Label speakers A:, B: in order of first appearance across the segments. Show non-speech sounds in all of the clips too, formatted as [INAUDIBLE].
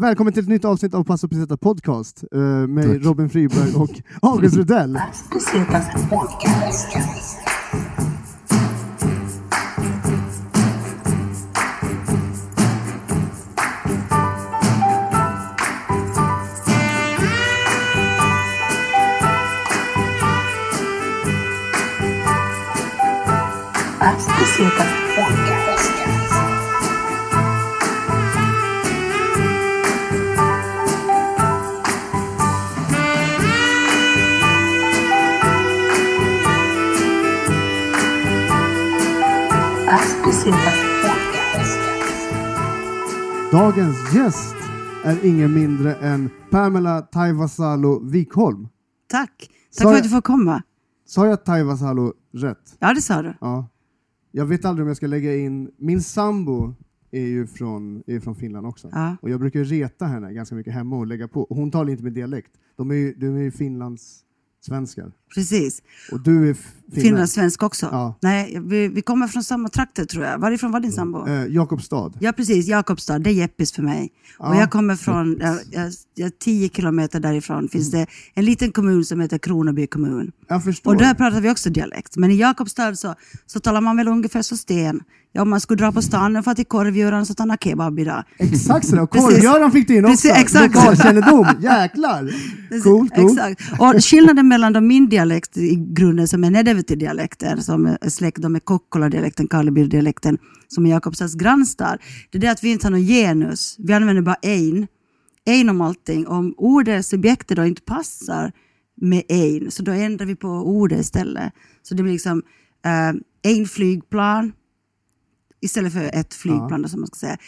A: Välkommen till ett nytt avsnitt av Passa Peseta Podcast eh, med
B: Tack.
A: Robin Friberg och August [LAUGHS] Rudell. Dagens gäst är ingen mindre än Pamela Taivasalo Wikholm.
C: Tack. Tack
A: Sa
C: för
A: jag-
C: att du får komma.
A: Sa jag Taivasalo rätt?
C: Ja, det sa du.
A: Ja. Jag vet aldrig om jag ska lägga in... Min sambo är ju från, är från Finland också.
C: Ja.
A: Och jag brukar reta henne ganska mycket hemma och lägga på. Och hon talar inte med dialekt. De är ju, de är ju Finlands svenskar.
C: Precis.
A: Och du är.
C: Finlandssvensk också.
A: Ja.
C: Nej, vi, vi kommer från samma trakter tror jag. Varifrån var din sambo?
A: Eh, Jakobstad.
C: Ja, precis. Jakobstad. Det är Jeppis för mig. Och
A: Ja.
C: jag kommer från, jag, jag, jag, tio kilometer därifrån finns det en liten kommun som heter Kronoby kommun.
A: Jag förstår.
C: Och där pratar vi också dialekt. Men i Jakobstad så, så talar man väl ungefär så sten. Ja, om man skulle dra på stan för till korvgöraren så tar man kebab idag.
A: Exakt sådär. Och korvgöran fick du in också.
C: Precis, exakt.
A: Lokalkännedom. [LAUGHS] Jäklar. Coolt, coolt.
C: Exakt. Och skillnaden mellan då min dialekt i grunden som är Nedevetti-dialekten, som är släkt med Kokkola-dialekten, Karleby-dialekten, som är Jakobstads grannstad, det är det att vi inte har någon genus. Vi använder bara en. En om allting. Om ordet, subjektet då inte passar med en, så då ändrar vi på ordet istället. Så det blir liksom eh, en flygplan istället för ett flygplan då, som man ska säga.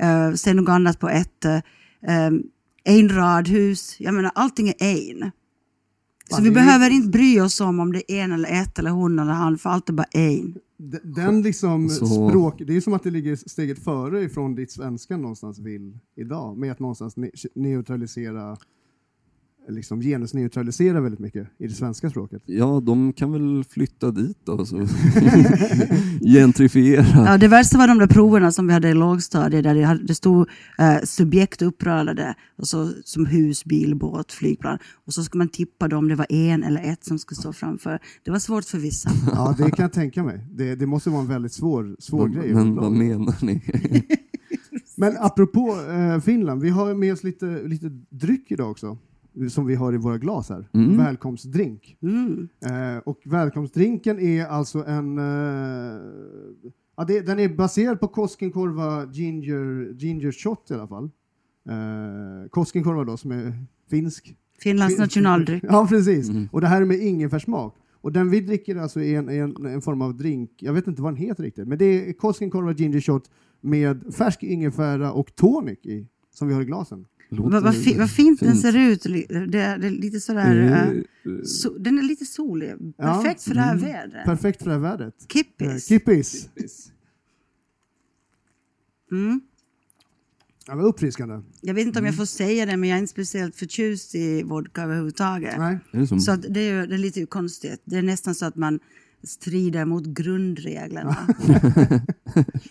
C: Eh, sen något annat på ett. um, en radhus. Jag menar, allting är en. Så vi behöver inte bry oss om om det är en eller ett eller hon eller han, för allt är bara en.
A: Den liksom
B: Så-
A: språk, det är som att det ligger steget före ifrån ditt svenska någonstans vill idag, med att någonstans ne neutralisera, liksom genusneutralisera väldigt mycket i det svenska språket.
B: Ja, de kan väl flytta dit då. Så. [LAUGHS] Gentrifiera.
C: Ja, det värsta var de där proverna som vi hade i lågstadiet där det, hade, det stod eh, subjekt uppradade, och så, som hus, bil, båt, flygplan. Och så skulle man tippa då om det var en eller ett som skulle stå framför. Det var svårt för vissa. [LAUGHS]
A: Ja, det kan jag tänka mig. Det, det måste vara en väldigt svår, svår
B: Men,
A: grej.
B: men vad menar ni? [LAUGHS]
A: Men apropå eh, Finland, vi har med oss lite, lite dryck idag också, som vi har i våra glas här.
B: Mm.
A: Välkomstdrink.
C: Mm.
A: Eh, och välkomstdrinken är alltså en... Eh, ja, det, den är baserad på Koskenkorva ginger, ginger shot i alla fall. Eh, Koskenkorva då, som är finsk.
C: Finlands nationaldryck. [LAUGHS]
A: Ja, precis.
B: Mm.
A: Och det här är med ingefärssmak. Och den vi dricker alltså är en, en, en form av drink, jag vet inte vad den heter riktigt, men det är Koskenkorva ginger shot med färsk ingefära och tonic i, som vi har i glasen.
B: Låter
C: Vad, fi, vad fint, den
B: fint.
C: ser ut. Det, det är lite sådär...
B: Eh,
C: eh, so, den är lite solig.
A: Ja.
C: Perfekt för det här
B: Mm.
C: vädret.
A: Perfekt för det här vädret. Eh,
C: Kippis.
A: Kippis.
C: Mm.
A: Ja, vad uppfriskande.
C: Jag vet inte om jag
B: Mm.
C: får säga det, men jag är inte speciellt förtjust i vodka överhuvudtaget.
A: Nej.
B: Är det som,
C: Så att det, är, ju- det är lite konstigt. Det är nästan så att man strider mot grundreglerna. [LAUGHS]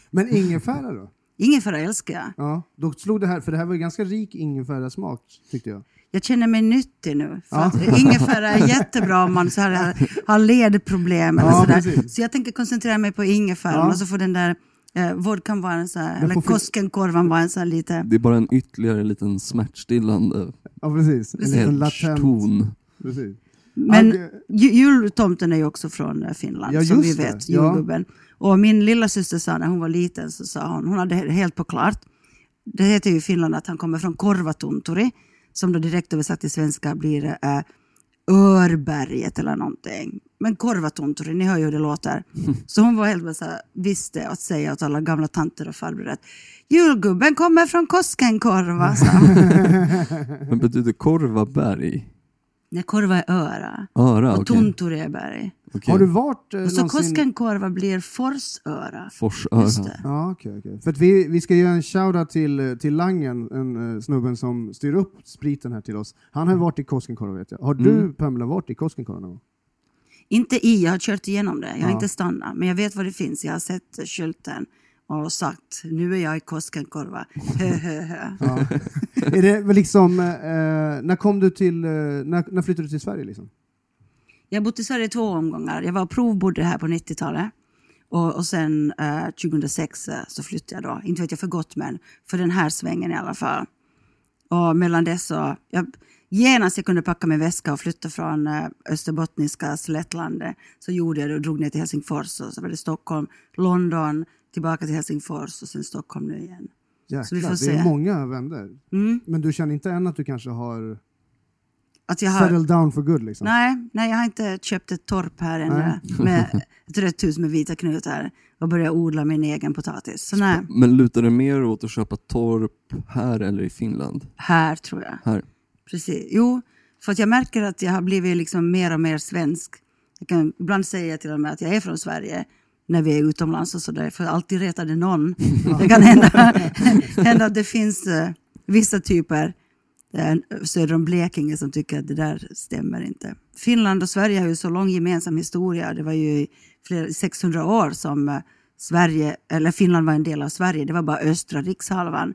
A: Men ingefära då?
C: Ingefära älskar jag.
A: Ja, då slog det här, för det här var ju ganska rik ingefärasmak tyckte jag.
C: Jag känner mig nyttig nu. För
A: Ja.
C: ingefära är jättebra om man så här har, ledproblem. Eller
A: Ja,
C: så, där.
A: precis.
C: så jag tänker koncentrera mig på ingefäran
A: Ja.
C: och så får den där eh, vodkan vara en så här, eller Koskenkorvan vara en så här lite...
B: det är bara en ytterligare liten smärtstillande
A: Ja, precis. En liten latent...
B: edge-ton.
A: Precis.
C: Men jultomten är ju också från eh, Finland,
A: Ja,
C: som vi
A: just det.
C: vet.
A: Ja.
C: Och min lilla syster sa när hon var liten, så sa hon, hon hade helt på klart, det heter ju i Finland att han kommer från Korvatunturi, som då direkt översatt till svenska blir äh, Örberget eller någonting. Men Korvatunturi, ni hör ju hur det låter. [LAUGHS] Så hon var helt bara så här, visste att säga åt alla gamla tanter och farbröder att julgubben kommer från Koskenkorva. [LAUGHS]
B: Men betyder korvaberg?
C: Nej, korva är öra.
B: Öra?
C: Och
B: okej.
C: tunturi är berg.
B: Okej.
A: Har du varit eh,
C: Och så
A: någonsin...
C: Koskenkorva blir forsöra.
B: Forsöra.
C: Just det.
A: Ja, okej, okej. För att vi, vi ska göra en shoutout till, eh, till Langen, en uh, snubben som styr upp spriten här till oss. Han har varit i Koskenkorva vet jag. Har du,
B: Mm.
A: Pamela, varit i Koskenkorva någon gång?
C: Inte i, jag har kört igenom det. Jag har
A: Ja.
C: inte stannat. Men jag vet vad det finns. Jag har sett skylten. Och sagt nu är jag i Koskenkorva.
A: Ja. är det liksom, eh, när kom du till, eh, när, när flyttade du till Sverige liksom?
C: Jag har bott i Sverige två omgångar. Jag var provbodde här på 90-talet. Och, och sen eh, 2006 eh, så flyttade jag då. Inte vet jag för gott men för den här svängen i alla fall. Och mellan dess så, jag, genast jag kunde packa min väska och flytta från eh, österbottniska slättlandet så gjorde jag det och drog ner till Helsingfors och så var det Stockholm, London, tillbaka till Helsingfors och sen Stockholm nu igen. Så vi
A: Jäklar,
C: får
A: det är
C: se.
A: många vänder.
C: Mm.
A: Men du känner inte än att du kanske har
C: Att jag har,
A: settled down for good liksom?
C: nej, nej, jag har inte köpt ett torp här ännu
A: Nej.
C: med [LAUGHS] ett rött hus med vita knutar och börjat odla min egen potatis. Så nej,
B: Men lutar det mer åt att köpa torp här eller i Finland?
C: här tror jag.
B: Här.
C: Precis. Jo, för att jag märker att jag har blivit liksom mer och mer svensk. Jag kan, ibland säger jag till och med att jag är från Sverige när vi är utomlands och sådär, för alltid retar det någon. [LAUGHS] Det kan hända, [LAUGHS] hända att det finns eh, vissa typer eh, söder om Blekinge som tycker att det där stämmer inte. Finland och Sverige har ju så lång gemensam historia. Det var ju i flera, 600 år som eh, Sverige, eller Finland var en del av Sverige. Det var bara östra rikshalvan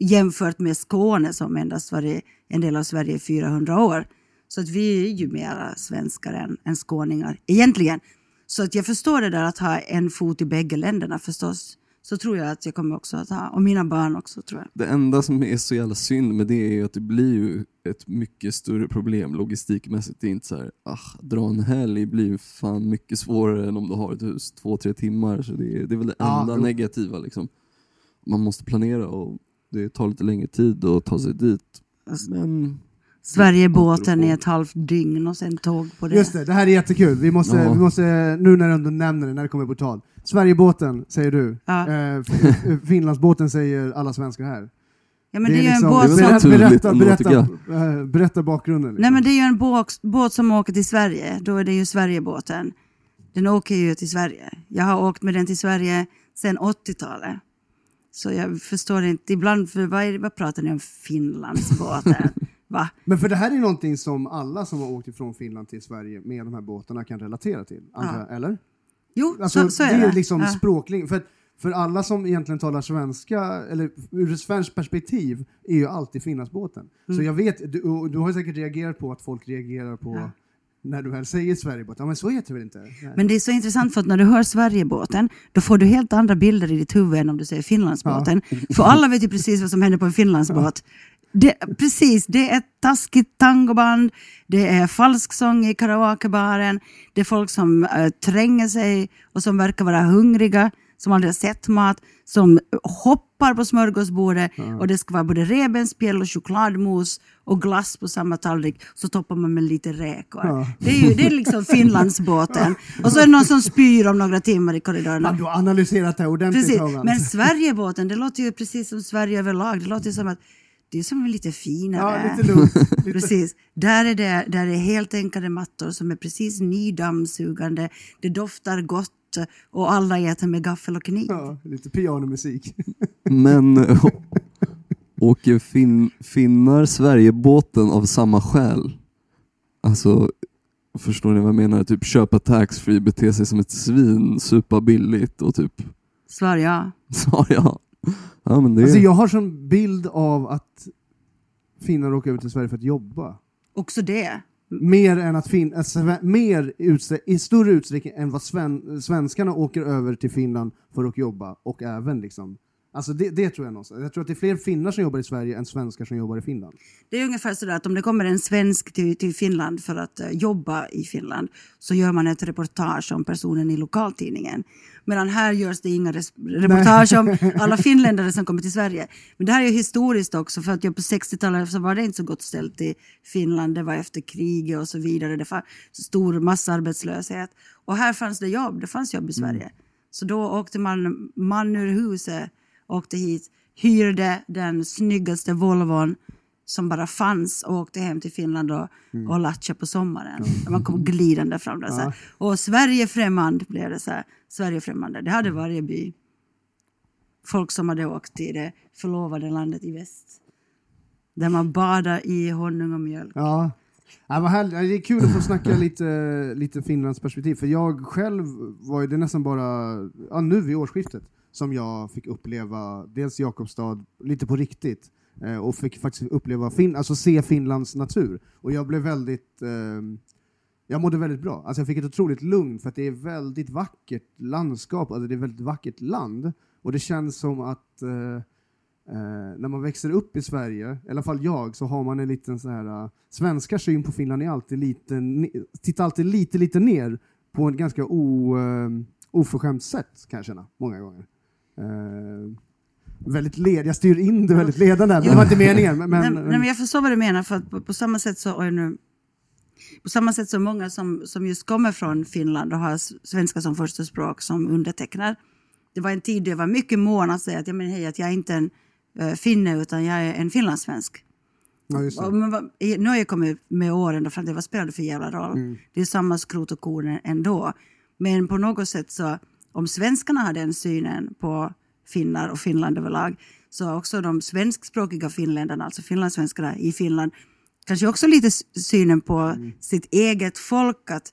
C: jämfört med Skåne som endast varit en del av Sverige i 400 år. Så att vi är ju mera svenskar än, än skåningar egentligen. Så att jag förstår det där att ha en fot i bägge länderna förstås. Så tror jag att jag kommer också att ha, och mina barn också tror jag.
B: Det enda som är så jävla synd med det är ju att det blir ju ett mycket större problem logistikmässigt. Det är inte så här, ah, dra en helg blir ju fan mycket svårare än om du har ett hus två, tre timmar. Så det är, det är väl det
A: Ja,
B: enda
A: jo.
B: negativa liksom. Man måste planera och det tar lite längre tid att ta sig dit. Men
C: Sverigebåten i ett halvt dygn och sen tåg på det.
A: Just det, det här är jättekul. Vi måste,
B: Ja.
A: vi måste nu när du ändå nämner det, när det kommer på tal. Sverigebåten säger du.
C: Ja.
A: Eh, [LAUGHS] Finlandsbåten säger alla svenskar här.
C: Ja, men det, är ju
A: liksom-
C: en båt
B: det är
C: som...
A: berätta, berätta,
B: tycker
A: eh, berätta bakgrunden. Liksom.
C: Nej men det är ju en båt, båt som åker till Sverige. Då är det ju Sverigebåten. Den åker ju till Sverige. Jag har åkt med den till Sverige sedan 80-talet. Så jag förstår inte. Ibland, för vad, är, det- vad pratar ni om Finlandsbåten? Va?
A: Men för det här är någonting som alla som har åkt ifrån Finland till Sverige med de här båtarna kan relatera till, antar
C: Ja.
A: eller?
C: Jo,
A: Alltså,
C: så, så är
A: det
C: det.
A: är liksom
C: ja.
A: språkling. För, för alla som egentligen talar svenska, eller ur ett svenskt perspektiv, är ju alltid Finlandsbåten. Så jag vet, du, du har säkert reagerat på att folk reagerar på
C: Mm. Ja.
A: när du väl säger Sverigebåt. Ja men så heter det väl inte? Nej.
C: Men det är så intressant för att när du hör Sverigebåten, då får du helt andra bilder i ditt huvud än om du säger Finlandsbåten. För alla vet ju precis vad som händer på en Finlandsbåt. Det, precis, det är ett taskigt tangoband, det är falsk sång i karaokebaren, det är folk som äh, tränger sig och som verkar vara hungriga, som aldrig har sett mat, som hoppar på smörgåsbordet och det ska vara både revbensspjäll och chokladmos och glass på samma tallrik, så toppar man med lite räkor.
A: Ja.
C: Det, är ju, det är liksom [LAUGHS] Finlandsbåten. Och så är det någon som spyr om några timmar i korridorerna.
A: Ja, du har analyserat det ordentligt
C: Precis. Men Sverigebåten, det låter ju precis som Sverige överlag. Det låter ju som att det är som lite finare.
A: Ja, lite lugnt. [LAUGHS]
C: Precis. Där är det där är helt enkla mattor som är precis nydammsugande. Det doftar gott och alla äter med gaffel och kniv.
A: Ja, lite pianomusik. [LAUGHS]
B: Men [LAUGHS] åker fin, finnar Sverigebåten av samma skäl? Alltså, förstår ni vad jag menar? Typ köpa taxfree, bete sig som ett svin, supa billigt och typ,
C: Svar ja.
B: sa jag. Ja men det
A: Alltså, jag har som bild av att finnar åker över till Sverige för att jobba.
C: Också det.
A: Mer än att fin- sve- mer i större utsträckning än vad sven- svenskarna åker över till Finland för att jobba och även liksom Alltså det, det tror jag någonstans. Jag tror att det är fler finnar som jobbar i Sverige än svenskar som jobbar i Finland.
C: Det är ungefär sådär att om det kommer en svensk till, till Finland för att eh, jobba i Finland så gör man ett reportage om personen i lokaltidningen. Medan här görs det inga reportage om alla finländare som kommer till Sverige. Men det här är ju historiskt också för att jag på 60-talet så var det inte så gott ställt i Finland. Det var efter kriget och så vidare. Det var stor massarbetslöshet. Och här fanns det jobb. Det fanns jobb i Sverige. Så då åkte man man ur huset, åkte hit, hyrde den snyggaste Volvon som bara fanns och åkte hem till Finland och, och latcha på sommaren. Man kom glidande fram där. Så här. Och Sverigefrämmande blev det så här. Sverigefrämmande. Det hade varje by. Folk som hade åkt till det förlovade landet i väst. Där man badar i honung och mjölk.
A: Ja. Ja, vad härligt. Det är kul att få snacka lite, lite Finlands perspektiv. För jag själv var ju det nästan bara, ja, nu vid årsskiftet, som jag fick uppleva dels Jakobstad lite på riktigt eh, och fick faktiskt uppleva fin alltså se Finlands natur. Och jag blev väldigt eh, jag mådde väldigt bra. Alltså jag fick ett otroligt lugn för att det är väldigt vackert landskap, alltså det är väldigt vackert land. Och det känns som att eh, eh, när man växer upp i Sverige, i alla fall jag, så har man en liten så här, uh, svenska syn på Finland är alltid lite, tittar alltid lite, lite ner på ett ganska o, uh, oförskämt sätt kan jag känna, många gånger. Eh, väldigt led, jag styr in det väldigt ledande, men det var inte meningen. Men, men,
C: nej, men jag förstår vad du menar, för på, på samma sätt så, nu, på samma sätt som många som, som just kommer från Finland och har svenska som första språk som undertecknar. Det var en tid då jag var mycket mån att säga att, ja, men hej, att jag är inte en uh, finne utan jag är en finlandssvensk.
A: ja.
C: Och, men, nu har jag kommit med åren fram till vad spelar det för jävla roll?
A: Mm.
C: Det är samma skrot och korn ändå. Men på något sätt så, om svenskarna har den synen på finnar och Finland överlag, så har också de svenskspråkiga finländarna, alltså finlandssvenskarna i Finland, kanske också lite synen på
A: Mm.
C: sitt eget folk, att,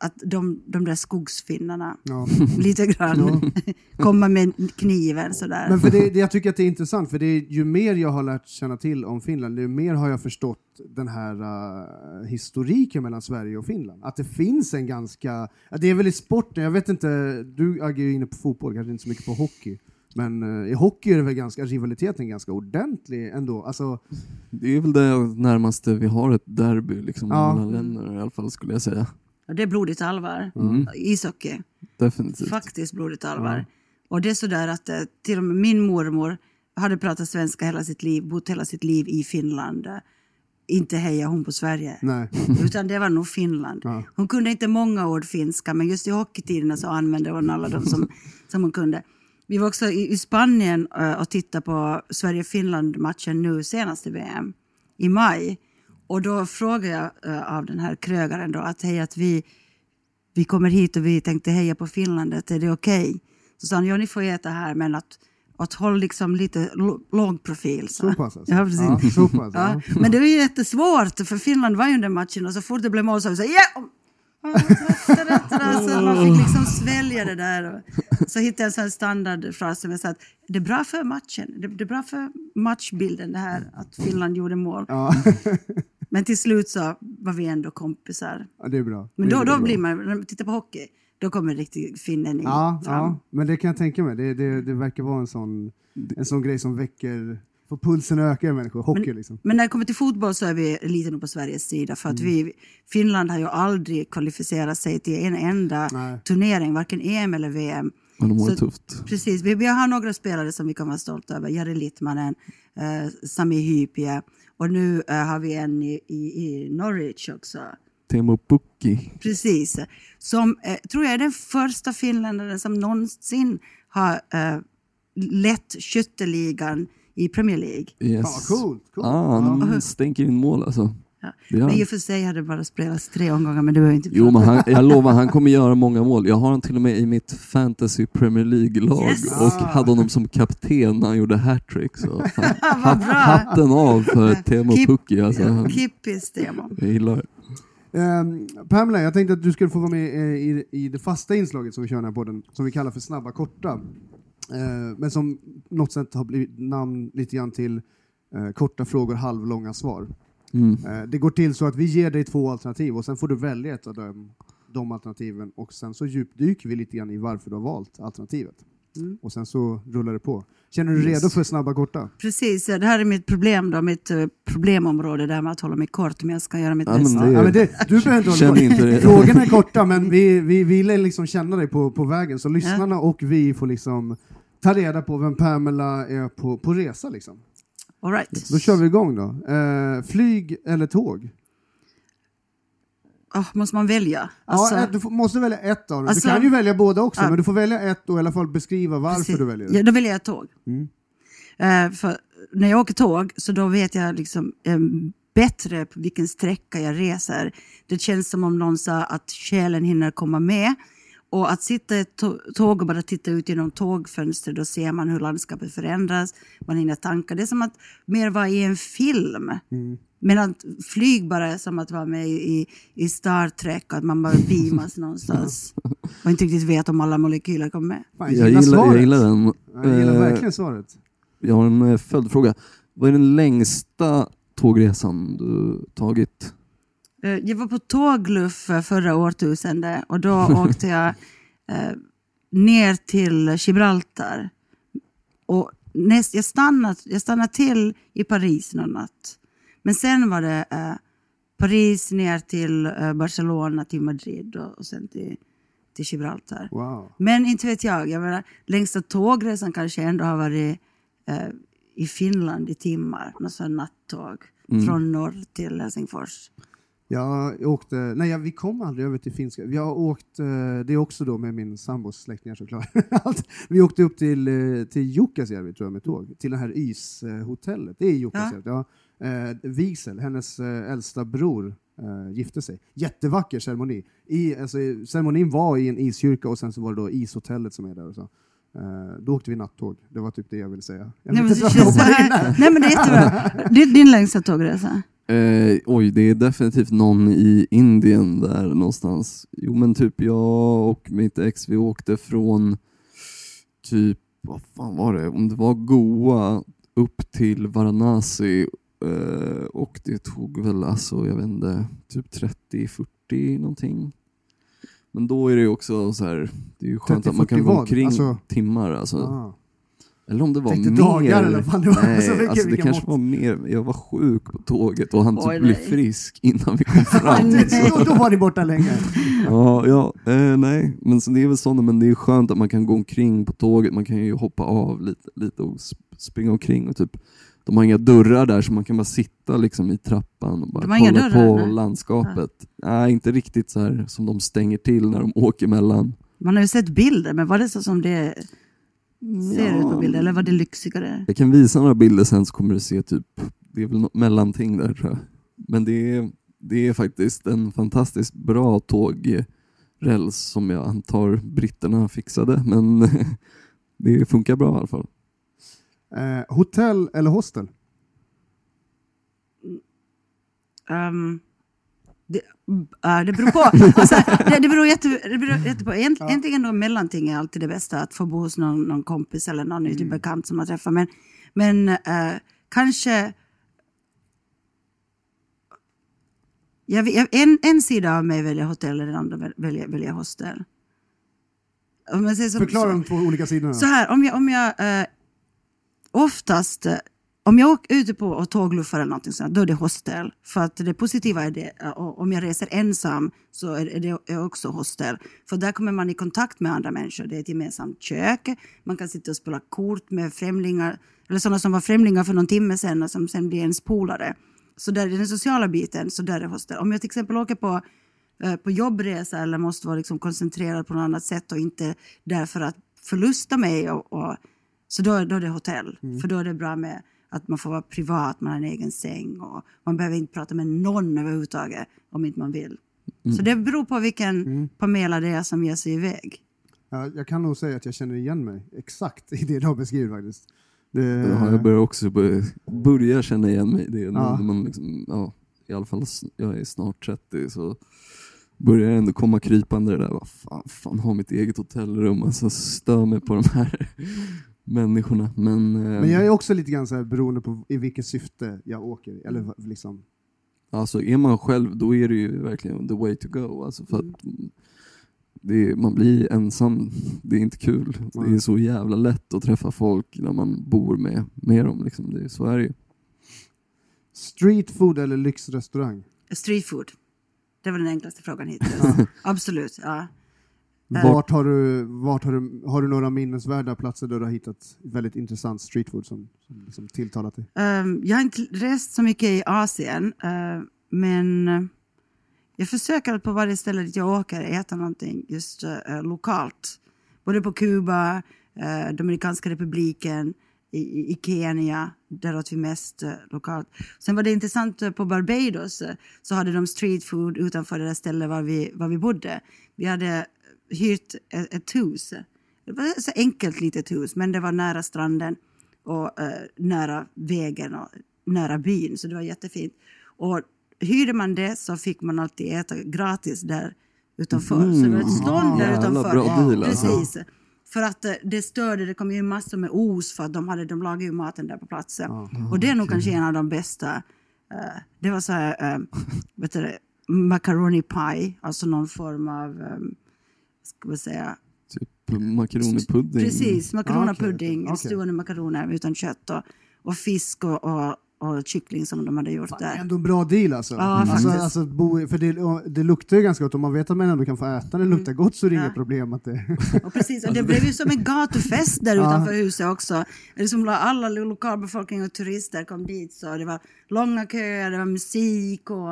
C: att de, de där skogsfinnarna
A: Ja. [LAUGHS]
C: lite grann komma med kniven sådär.
A: Men för det, det, jag tycker att det är intressant, för det är, ju mer jag har lärt känna till om Finland, ju mer har jag förstått den här uh, historiken mellan Sverige och Finland. Att det finns en ganska, ja, det är väl i sporten, jag vet inte, du är ju inne på fotboll, kanske inte så mycket på hockey. Men eh, i hockey är det väl ganska, rivaliteten ganska ordentlig ändå. Alltså,
B: Det är väl det närmaste vi har ett derby liksom,
A: Ja.
B: mellan länder i alla fall skulle jag säga.
C: Det är blodigt allvar.
B: Mm.
C: Ishockey.
B: Definitivt.
C: Faktiskt blodigt allvar. Och det är sådär att eh, till och med min mormor hade pratat svenska hela sitt liv, bott hela sitt liv i Finland. Inte hejar hon på Sverige,
A: nej. [LAUGHS]
C: utan det var nog Finland.
A: Ja.
C: Hon kunde inte många ord finska, men just i hockeytiderna så använde hon alla de som, [LAUGHS] som hon kunde. Vi var också i, i Spanien eh, och tittade på Sverige-Finland-matchen nu senast i VM, i maj. Och då frågade jag eh, av den här krögaren då att hej, att vi, vi kommer hit och vi tänkte heja på Finland, att är det okej? Så sa han, ja ni får äta här men att, att håll liksom lite låg profil.
A: Så pass alltså?
C: Ja, precis.
A: Ja, så pass,
C: Ja,
A: ja.
C: men det var ju jättesvårt för Finland var ju under matchen och så fort det blev mål så var vi så ja! Så man fick liksom svälja det där. Så hittade jag en sån standardfras som jag sa att det är bra för matchen, det, det är bra för matchbilden det här att Finland gjorde mål.
A: Ja.
C: Men till slut så var vi ändå kompisar.
A: ja, det är bra.
C: Men då, då blir man, när man tittar på hockey, då kommer riktigt finnen i
A: Ja,
C: fram.
A: ja, men det kan jag tänka mig. Det, det, det verkar vara en sån, en sån grej som väcker, får pulsen att öka i människor. Hockey liksom.
C: Men när det kommer till fotboll så är vi lite nog på Sveriges sida. För att
A: Mm.
C: vi, Finland har ju aldrig kvalificerat sig till en enda
A: Nej.
C: turnering, varken EM eller VM.
B: Men de har det tufft.
C: Precis, vi, vi har några spelare som vi kan vara stolta över. Jari Littmanen, eh, Sami Hypie och nu eh, har vi en i, i, i Norwich också.
B: Teemu Pukki.
C: Precis. Som eh, tror jag är den första finländaren som någonsin har eh, lett skytteligan i Premier League.
B: Yes.
A: Ja, coolt. coolt.
B: Ah, han stänker in mål alltså.
C: Ja. Men i och för sig hade det bara spelats tre omgångar, men det behöver inte
B: Jo, men han, jag lovar, han kommer göra många mål. Jag har honom till och med i mitt fantasy Premier League-lag
C: Yes.
B: och hade honom som kapten när han gjorde hattrick. Så [LAUGHS] fan,
C: Vad bra!
B: hatten av för
C: Keep-
B: Pukki. Alltså,
C: Kippis demo.
B: jag gillar det.
A: Ehm, Pamela, jag tänkte att du skulle få vara med eh, i, i det fasta inslaget som vi kör den här podden, som vi kallar för Snabba Korta. Eh, men som något sätt har blivit namn lite grann till eh, korta frågor, halvlånga svar.
B: Mm.
A: Eh, det går till så att vi ger dig två alternativ och sen får du välja ett av dem, de alternativen och sen så djupdyker vi lite grann i varför du har valt alternativet.
C: Mm.
A: Och sen så rullar det på. Känner du dig
B: Yes.
A: redo för Snabba Korta?
C: Precis, det här är mitt problem då, mitt eh, problemområde där med att hålla mig kort, men jag ska göra mitt
B: Ja, men
C: bästa.
B: det-
A: Ja, men det, du behöver inte hålla
B: inte det.
A: Frågorna är [LAUGHS] korta, men vi, vi ville liksom känna dig på, på vägen, så lyssnarna och vi får liksom ta reda på vem Pamela är på, på resa. Liksom.
C: All right.
A: Då kör vi igång då. Eh, flyg eller tåg?
C: Ah, måste man välja? Alltså,
A: ja, du måste välja ett av dem.
C: Alltså-
A: du kan ju välja båda också,
C: Ja.
A: men du får välja ett och i alla fall beskriva varför
C: precis.
A: du väljer det.
C: Ja, då väljer jag tåg.
A: Mm.
C: Eh, för när jag åker tåg så då vet jag liksom eh, bättre på vilken sträcka jag reser. Det känns som om någon sa att själen hinner komma med. Och att sitta i ett tåg och bara titta ut genom tågfönstret, då ser man hur landskapet förändras, man hinner tanka. Det är som att mer vara i en film. Men att flyg bara är som att vara med i, i Star Trek, att man bara beamas [LAUGHS] någonstans. Och inte riktigt vet om alla molekyler kommer med.
B: Jag gillar, jag gillar den.
A: Jag gillar
B: Eh,
A: verkligen svaret.
B: Jag har en eh, följdfråga. Vad är den längsta tågresan du tagit?
C: Eh, Jag var på tågluff förra årtusendet och då [LAUGHS] åkte jag eh, ner till Gibraltar. Och näst, jag, stannade, jag stannade till i Paris någon natt. Men sen var det eh, Paris ner till eh, Barcelona, till Madrid och, och sen till, till Gibraltar.
A: Wow.
C: Men inte vet jag, jag menar, längsta tågresan kanske ändå har varit i Finland i timmar. Något sånt nattåg från norr till Helsingfors.
A: Jag åkte, nej jag, vi kom aldrig över till finska. Har åkt, eh, det är också då med min sambos släktingar såklart. [LAUGHS] Vi åkte upp till, eh, till Jukkasjärvi tror jag med tåg, till det här Ys-hotellet. Det är Jukkasjärvi. Ja. Eh, Wiesel, hennes eh, äldsta bror, eh, gifte sig. Jättevacker ceremoni. I, alltså, ceremonin var i en iskyrka och sen så var det då ishotellet som är där. Och så. Då åkte vi nattåg. Det var typ det jag ville säga. Jag
C: Nej, men det
A: jag
C: här, nej men det är jättebra. [LAUGHS] Det är din längsta tågresa.
B: Eh, oj, det är definitivt någon i Indien där någonstans. Jo men typ jag och mitt ex, vi åkte från typ, vad fan var det? Om det var Goa upp till Varanasi eh, och det tog väl alltså, jag vet inte, typ 30-40 någonting. Men då är det ju också så här, det är ju skönt att man
A: 30-40
B: kan gå omkring
A: Alltså-
B: timmar alltså.
A: Ah.
B: Eller om det var mer.
A: dagar eller vad det var.
B: Nej,
A: Så vilken-
B: alltså det kanske
A: mått.
B: var mer. Jag var sjuk på tåget och han
C: Oj,
B: typ blev frisk innan vi kom [LAUGHS] fram.
C: Nej.
A: då, då var ni borta länge. [LAUGHS]
B: ja, ja, eh, nej. Men så det är väl sådana, men det är skönt att man kan gå omkring på tåget. Man kan ju hoppa av lite, lite och sp- springa omkring och typ de har inga dörrar där så man kan bara sitta liksom i trappan och bara kolla
C: dörrar,
B: på
C: nej.
B: landskapet. Nej, inte riktigt så här som de stänger till när de åker mellan.
C: Man har ju sett bilder, men var det så som det ser ut på bilder? Eller var det lyxigare?
B: Jag kan visa några bilder sen så kommer du se typ, det är väl något mellanting där tror jag. Men det är, det är faktiskt en fantastiskt bra tågräls som jag antar britterna fixade. Men [LAUGHS] det funkar bra i alla fall.
A: Eh, hotell eller hostel?
C: Um, det, äh, det beror på. [LAUGHS] Alltså, det, det beror jätte, det beror jätte på. Änt, Äntligen då mellanting är alltid det bästa, att få bo hos någon, någon kompis eller någon mm. bekant som man träffar. Men, men eh, kanske... Jag, en, en sida av mig väljer hotell och den andra väl- väljer, väljer hostel. Om jag säger som-
A: Förklara
C: så-
A: de två olika sidorna.
C: så här, om jag, om jag eh, oftast, om jag åker ute på och tågluffar eller någonting sånt, då är det hostel. För att det positiva är det, eh, och om jag reser ensam så är det också hostel. För där kommer man i kontakt med andra människor. Det är ett gemensamt kök, man kan sitta och spela kort med främlingar, eller sådana som var främlingar för någon timme sedan och som sen blir ens polare. Så där är den sociala biten, så där är hostel. Om jag till exempel åker på eh, på jobbresa eller måste vara liksom koncentrerad på något annat sätt och inte därför att förlusta mig. Och, och, så då, då är det hotell. För då är det bra med att man får vara privat, man har en egen säng och man behöver inte prata med någon överhuvudtaget om inte man vill. Så det beror på vilken Pamela det är som ger sig iväg.
A: Ja, jag kan nog säga att jag känner igen mig exakt i det du har beskrivit faktiskt. Det,
B: Ja, jag börjar också börja, börja känna igen mig i det.
A: Ja.
B: när Man liksom, ja, I alla fall, jag är snart 30 så börjar jag ändå komma krypande det där. Vad fan, fan har mitt eget hotellrum. Alltså stör mig på de här människorna. Men, eh,
A: Men jag är också lite grann så här beroende på i vilket syfte jag åker. Eller va- liksom,
B: Alltså är man själv då är det ju verkligen the way to go. Alltså för att det är, man blir ensam, det är inte kul. Det är så jävla lätt att träffa folk när man bor med, med dem. Liksom. Det är, så är det ju.
A: street food eller lyxrestaurang?
C: Street food. Det var den enklaste frågan hittills. Absolut. Ja.
A: Vart har du, vart har du, har du några minnesvärda platser där du har hittat väldigt intressant street food som, som liksom tilltalat dig?
C: Ehm, jag har inte rest så mycket i Asien, eh, men eh, jag försöker att på varje ställe dit jag åker äta någonting just eh, lokalt. Både på Kuba, eh, Dominikanska republiken, i, i- i Kenya, där åt vi mest eh, lokalt. Sen var det intressant eh, på Barbados, eh, så hade de street food utanför det där stället var vi, var vi bodde. Vi hade hyrt ett, ett hus. Det var ett så enkelt litet hus, men det var nära stranden och eh, nära vägen och nära byn, så det var jättefint. Och hyrde man det så fick man alltid äta gratis där utanför. Så det var ett stånd där
B: Mm.
C: Utanför.
B: bra deal, alltså.
C: Precis. För att eh, det störde, det kom ju massor med os för att de, hade, de lagade ju maten där på platsen. Och det är nog kanske en av de bästa. eh, det var så här, uh, vet du macaroni pie, alltså någon form av, um, ska vi säga,
B: Typ makaronipudding.
C: precis,
A: Ah,
C: makaronapudding,
A: okej, okej.
C: stående makaroner utan kött och, och fisk och, och, och kyckling som de hade gjort
A: Det är
C: där.
A: ändå en bra deal alltså.
C: Ja,
A: alltså,
C: faktiskt.
A: alltså bo, för det, det luktar ju ganska gott, om man vet att man ändå kan få äta det luktar gott så är det
C: Mm. Ja.
A: inget problem att det...
C: Och precis, och det blev ju som en gatufest där utanför huset också. Liksom alla lokalbefolkning och turister kom dit så det var långa köer, det var musik och,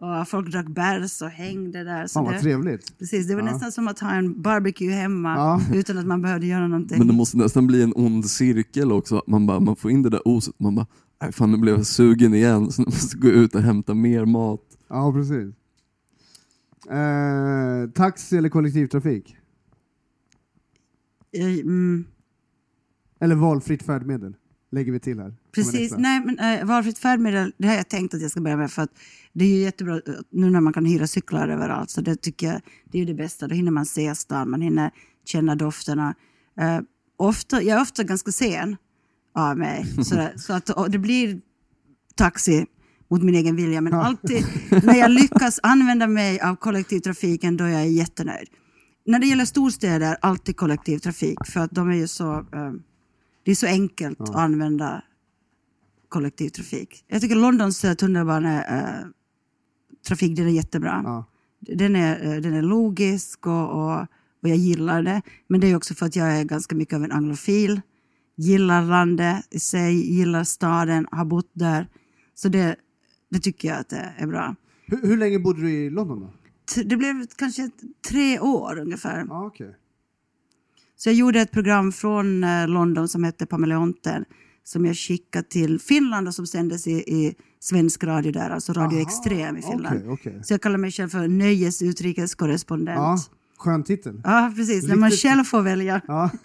C: och folk drack bärs och hängde där. Så
A: Fan vad
C: det,
A: trevligt.
C: precis, det var nästan som att ha en barbecue hemma
A: Ja. [LAUGHS]
C: utan att man behövde göra någonting.
B: Men det måste nästan bli en ond cirkel också. Man, bara, man får in det där oset, man bara, nej fan nu blev jag sugen igen, [LAUGHS] så nu måste jag gå ut och hämta mer mat.
A: Ja, precis. Eh, taxi eller kollektivtrafik?
C: Eh, Mm,
A: Eller valfritt färdmedel? Lägger vi till här.
C: precis, nej men äh, valfritt färdmedel, det har jag tänkt att jag ska börja med för att det är ju jättebra eh, nu när man kan hyra cyklar överallt så det tycker jag det är det bästa. Då hinner man se stan, man hinner känna dofterna. Eh, ofta, jag är ofta ganska sen av mig [LAUGHS] så, så att det blir taxi mot min egen vilja men alltid när jag lyckas använda mig av kollektivtrafiken då är jag jättenöjd. När det gäller storstäder, alltid kollektivtrafik för att de är ju så eh, det är så enkelt att använda kollektivtrafik. Jag tycker Londons eh, tunnelbana eh, den är jättebra.
A: Ja.
C: Den, är, eh, den är logisk och, och, och jag gillar det. Men det är också för att jag är ganska mycket av en anglofil. Gillar landet i sig, gillar staden, har bott där. Så det, det tycker jag att det är bra.
A: Hur, hur länge bodde du i London då?
C: Det blev kanske tre år ungefär.
A: Ja, okej.
C: Så jag gjorde ett program från eh, London som hette Pameleonten som jag skickade till Finland och som sändes i, i svensk radio där, alltså Radio
A: Aha,
C: Extrem i Finland.
A: okej, okej.
C: Så jag kallar mig själv för nöjesutrikeskorrespondent.
A: Ja,
C: Ja.
A: skön titel.
C: precis. När man själv får välja.
A: Ja. [LAUGHS]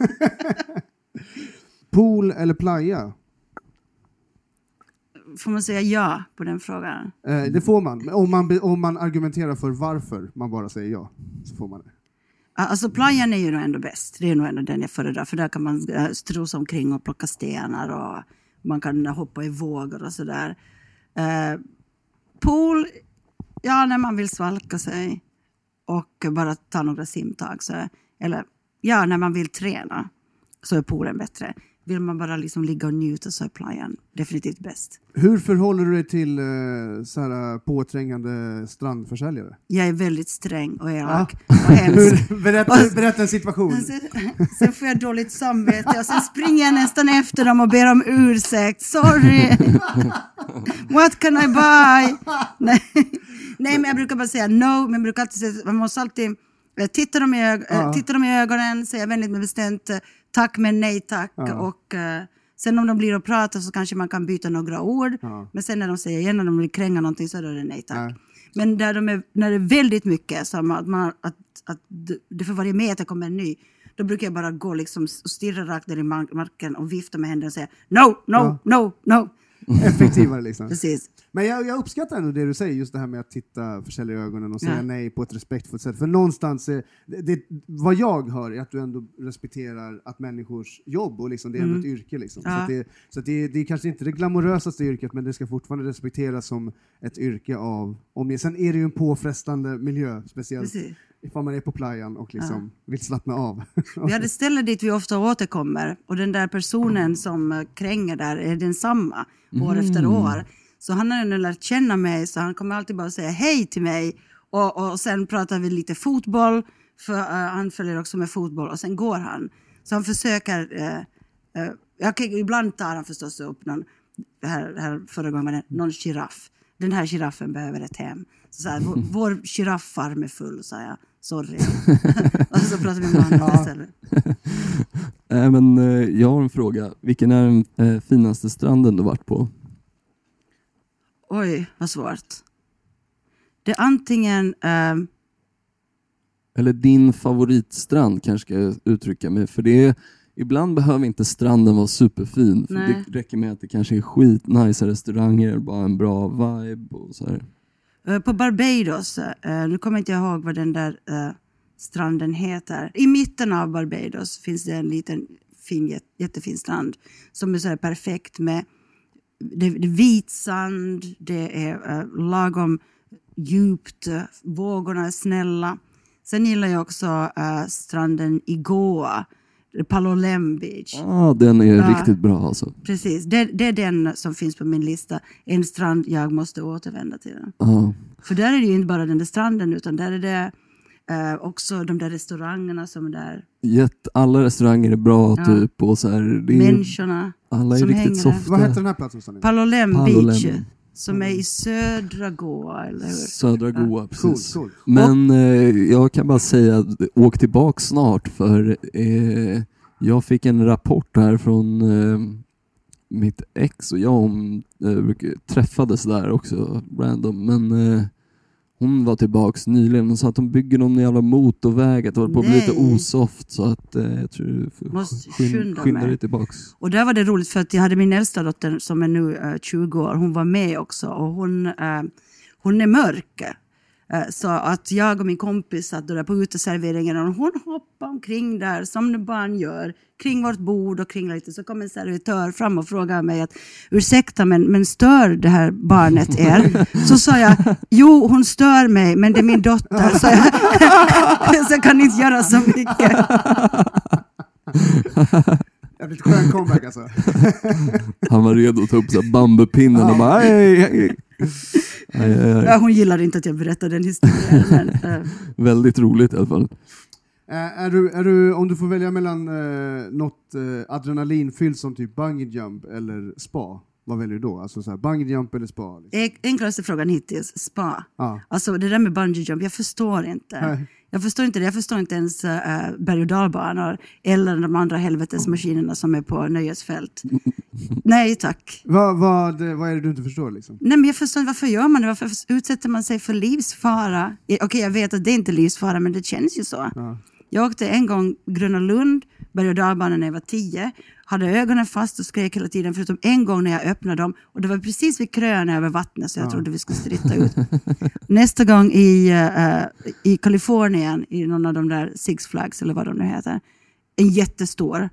A: Pool eller playa?
C: Får man säga ja på den frågan?
A: Eh, det får man. Om man, om man argumenterar för varför man bara säger ja, så får man det.
C: Alltså playan är ju nog ändå bäst. Det är nog ändå den jag föredrar. För där kan man eh, strosa omkring och plocka stenar och man kan hoppa i vågor och sådär. Eh, pool, ja när man vill svalka sig och bara ta några simtag. Så, eller ja, när man vill träna så är poolen bättre. Vill man bara liksom ligga och njuta så är playan definitivt bäst.
A: Hur förhåller du dig till eh, så här, påträngande strandförsäljare?
C: Jag är väldigt sträng och elak och [LAUGHS] hemsk.
A: Hur, berätta, berätta en situation.
C: Sen, sen får jag dåligt samvete och sen springer jag nästan efter dem och ber om ursäkt. Sorry! [LAUGHS] What can I buy? Nej. Nej, men jag brukar bara säga no, men jag brukar alltid säga, man måste alltid eh, titta dem i, ög- eh,
A: Ja.
C: titta dem i ögonen, säga vänligt men bestämt eh, tack men nej tack.
A: Ja.
C: Och, eh, sen om de blir och pratar så kanske man kan byta några ord.
A: Ja.
C: Men sen när de säger igen, när de vill kränga någonting så är det nej tack.
A: Nej.
C: Men där de är, när det är väldigt mycket, som att, man, att, att det- för varje meter kommer en ny, då brukar jag bara gå liksom och stirra rakt ner i mar- marken och vifta med händerna och säga no, no,
A: Ja.
C: no, no. [LAUGHS]
A: Effektivare liksom.
C: Precis.
A: Men jag, jag uppskattar ändå det du säger, just det här med att titta försäljare i ögonen och säga
C: Ja.
A: nej på ett respektfullt sätt. För någonstans, är, det, det, vad jag hör är att du ändå respekterar att människors jobb, och liksom, det är ändå ett yrke. Liksom. Så,
C: Mm. Ja.
A: att det, så det, det är kanske inte det glamorösaste yrket, men det ska fortfarande respekteras som ett yrke av omgivningen. Sen är det ju en påfrestande miljö, speciellt
C: Precis.
A: Ifall man är på playan och liksom vill slappna av.
C: Vi hade ställen dit vi ofta återkommer och den där personen som eh, kränger där är densamma år efter år. Så han har nu lärt känna mig så han kommer alltid bara säga hej till mig och, och sen pratar vi lite fotboll för eh, han följer också med fotboll och sen går han. Så han försöker, uh, okay, ibland tar han förstås upp någon, det här, det här förra gången var det någon giraff. Den här giraffen behöver ett hem. Så så här, vår, [LAUGHS] vår girafffarm är full, sa jag. Sorry. [LAUGHS] och så pratar vi med honom istället. [LAUGHS]
B: Äh, men, eh, jag har en fråga. Vilken är den eh, finaste stranden du varit på?
C: Oj, vad svårt. Det är antingen... ehm,
B: Eller din favoritstrand kanske ska jag uttrycka mig. För det är, ibland behöver inte stranden vara superfin. För
C: Nej.
B: det räcker med att det kanske är skitnice restauranger, bara en bra vibe och så här.
C: Eh, på Barbados, eh, nu kommer jag inte ihåg vad den där eh, stranden heter. I mitten av Barbados finns det en liten fin, jättefin strand som är så här perfekt med det, det vit sand, det är eh, lagom djupt, eh, vågorna är snälla. Sen gillar jag också eh, stranden i Goa, Palolem Beach.
B: Ja, den är
C: Ja.
B: riktigt bra alltså.
C: Precis, det, det är den som finns på min lista. En strand jag måste återvända till.
B: Ja.
C: För där är det ju inte bara den där stranden utan där är det eh, också de där restaurangerna som är där.
B: Jätte, alla restauranger är bra
C: Ja.
B: typ och så här, det är,
C: Människorna.
B: alla är
C: som
B: riktigt
C: hänger
B: softa.
A: Vad heter den här platsen?
C: Palolem
B: Palolem.
C: Beach. Som är i södra Goa, eller hur?
B: Södra Goa,
A: Coolt,
B: precis.
A: coolt.
B: Men eh, jag kan bara säga, att åk tillbaka snart för eh, jag fick en rapport här från eh, mitt ex och jag hon, eh, träffades där också, random. Men eh, hon var tillbaks nyligen. Och sa att de bygger någon jävla motorväg, att det håller på att bli lite osoft. Så att eh, jag tror du får
C: Måste
B: skyn-
C: skynda
B: skynda dig tillbaks.
C: Och där var det roligt för att jag hade min äldsta dotter som är nu eh, 20 år, hon var med också. Och hon, eh, hon är mörk. Eh, så att jag och min kompis satt där på uteserveringen och hon hoppade omkring där som barn gör, kring vårt bord och kring lite. Så kom en servitör fram och frågade mig att ursäkta men, men stör det här barnet er? [LAUGHS] Så sa jag, jo hon stör mig men det är min dotter så jag, [LAUGHS] så jag kan inte göra så mycket.
A: Jävligt skön comeback alltså.
B: Han var redo att ta upp bambupinnen och bara aj, aj, aj. Aj, aj.
C: Ja, hon gillar inte att jag berättar den historien. [LAUGHS] Men, eh,
B: Väldigt roligt i alla fall.
A: Eh, är du, är du, om du får välja mellan eh, något eh, adrenalinfyllt som typ bungee jump eller spa, vad väljer du då? Alltså så här, bungee jump eller spa? Liksom.
C: en- enklaste frågan hittills, spa.
A: Ja.
C: Alltså det där med bungee jump, jag förstår inte.
A: Nej.
C: Jag förstår inte det. Jag förstår inte ens uh, berg och dalbanor eller de andra helvetesmaskinerna som är på nöjesfält. [LAUGHS] Nej tack.
A: Vad, vad, vad är det du inte förstår liksom?
C: Nej, men jag förstår inte varför gör man det? Varför utsätter man sig för livsfara? Eh, Okej, jag vet att det inte är livsfara, men det känns ju så.
A: Ja.
C: Jag åkte en gång Gröna Lund, berg och dalbanan när jag var tio. Hade ögonen fast och skrek hela tiden, förutom en gång när jag öppnade dem. Och det var precis vid kröna över vattnet, så jag trodde vi skulle stritta ut. [LAUGHS] Nästa gång i, eh, i Kalifornien, i någon av de där Six Flags, eller vad de nu heter. En jättestor.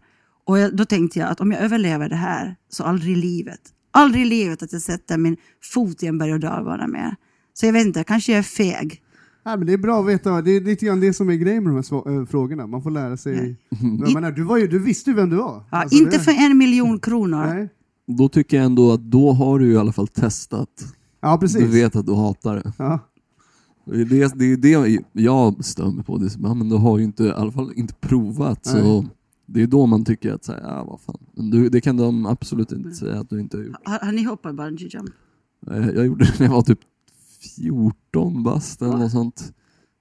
C: Och jag, då tänkte jag att om jag överlever det här, så aldrig i livet. Aldrig i livet att jag sätter min fot i en berg och dalbana mer. Så jag vet inte, kanske jag är feg.
A: Nej, men det är bra att veta, det är lite grann det som är grejen med de här svå- äh, frågorna. Man får lära sig. Men, jag menar, du, var ju, du visste ju vem du var.
C: Ja,
A: Alltså,
C: inte
A: det-
C: för en miljon kronor.
A: Nej.
B: Då tycker jag ändå att då har du i alla fall testat.
A: Ja, precis.
B: Du vet att du hatar det.
A: Ja.
B: Det är det, det, är det jag stör mig på. Det är som, ja, men du har ju inte, i alla fall inte provat. Så det är då man tycker att, så här, ja vad fan. Men du, det kan de absolut inte säga att du inte har gjort.
C: Har, har ni hoppat bungee jump?
B: Eh, Jag gjorde det när jag var typ 14 bast eller något sånt.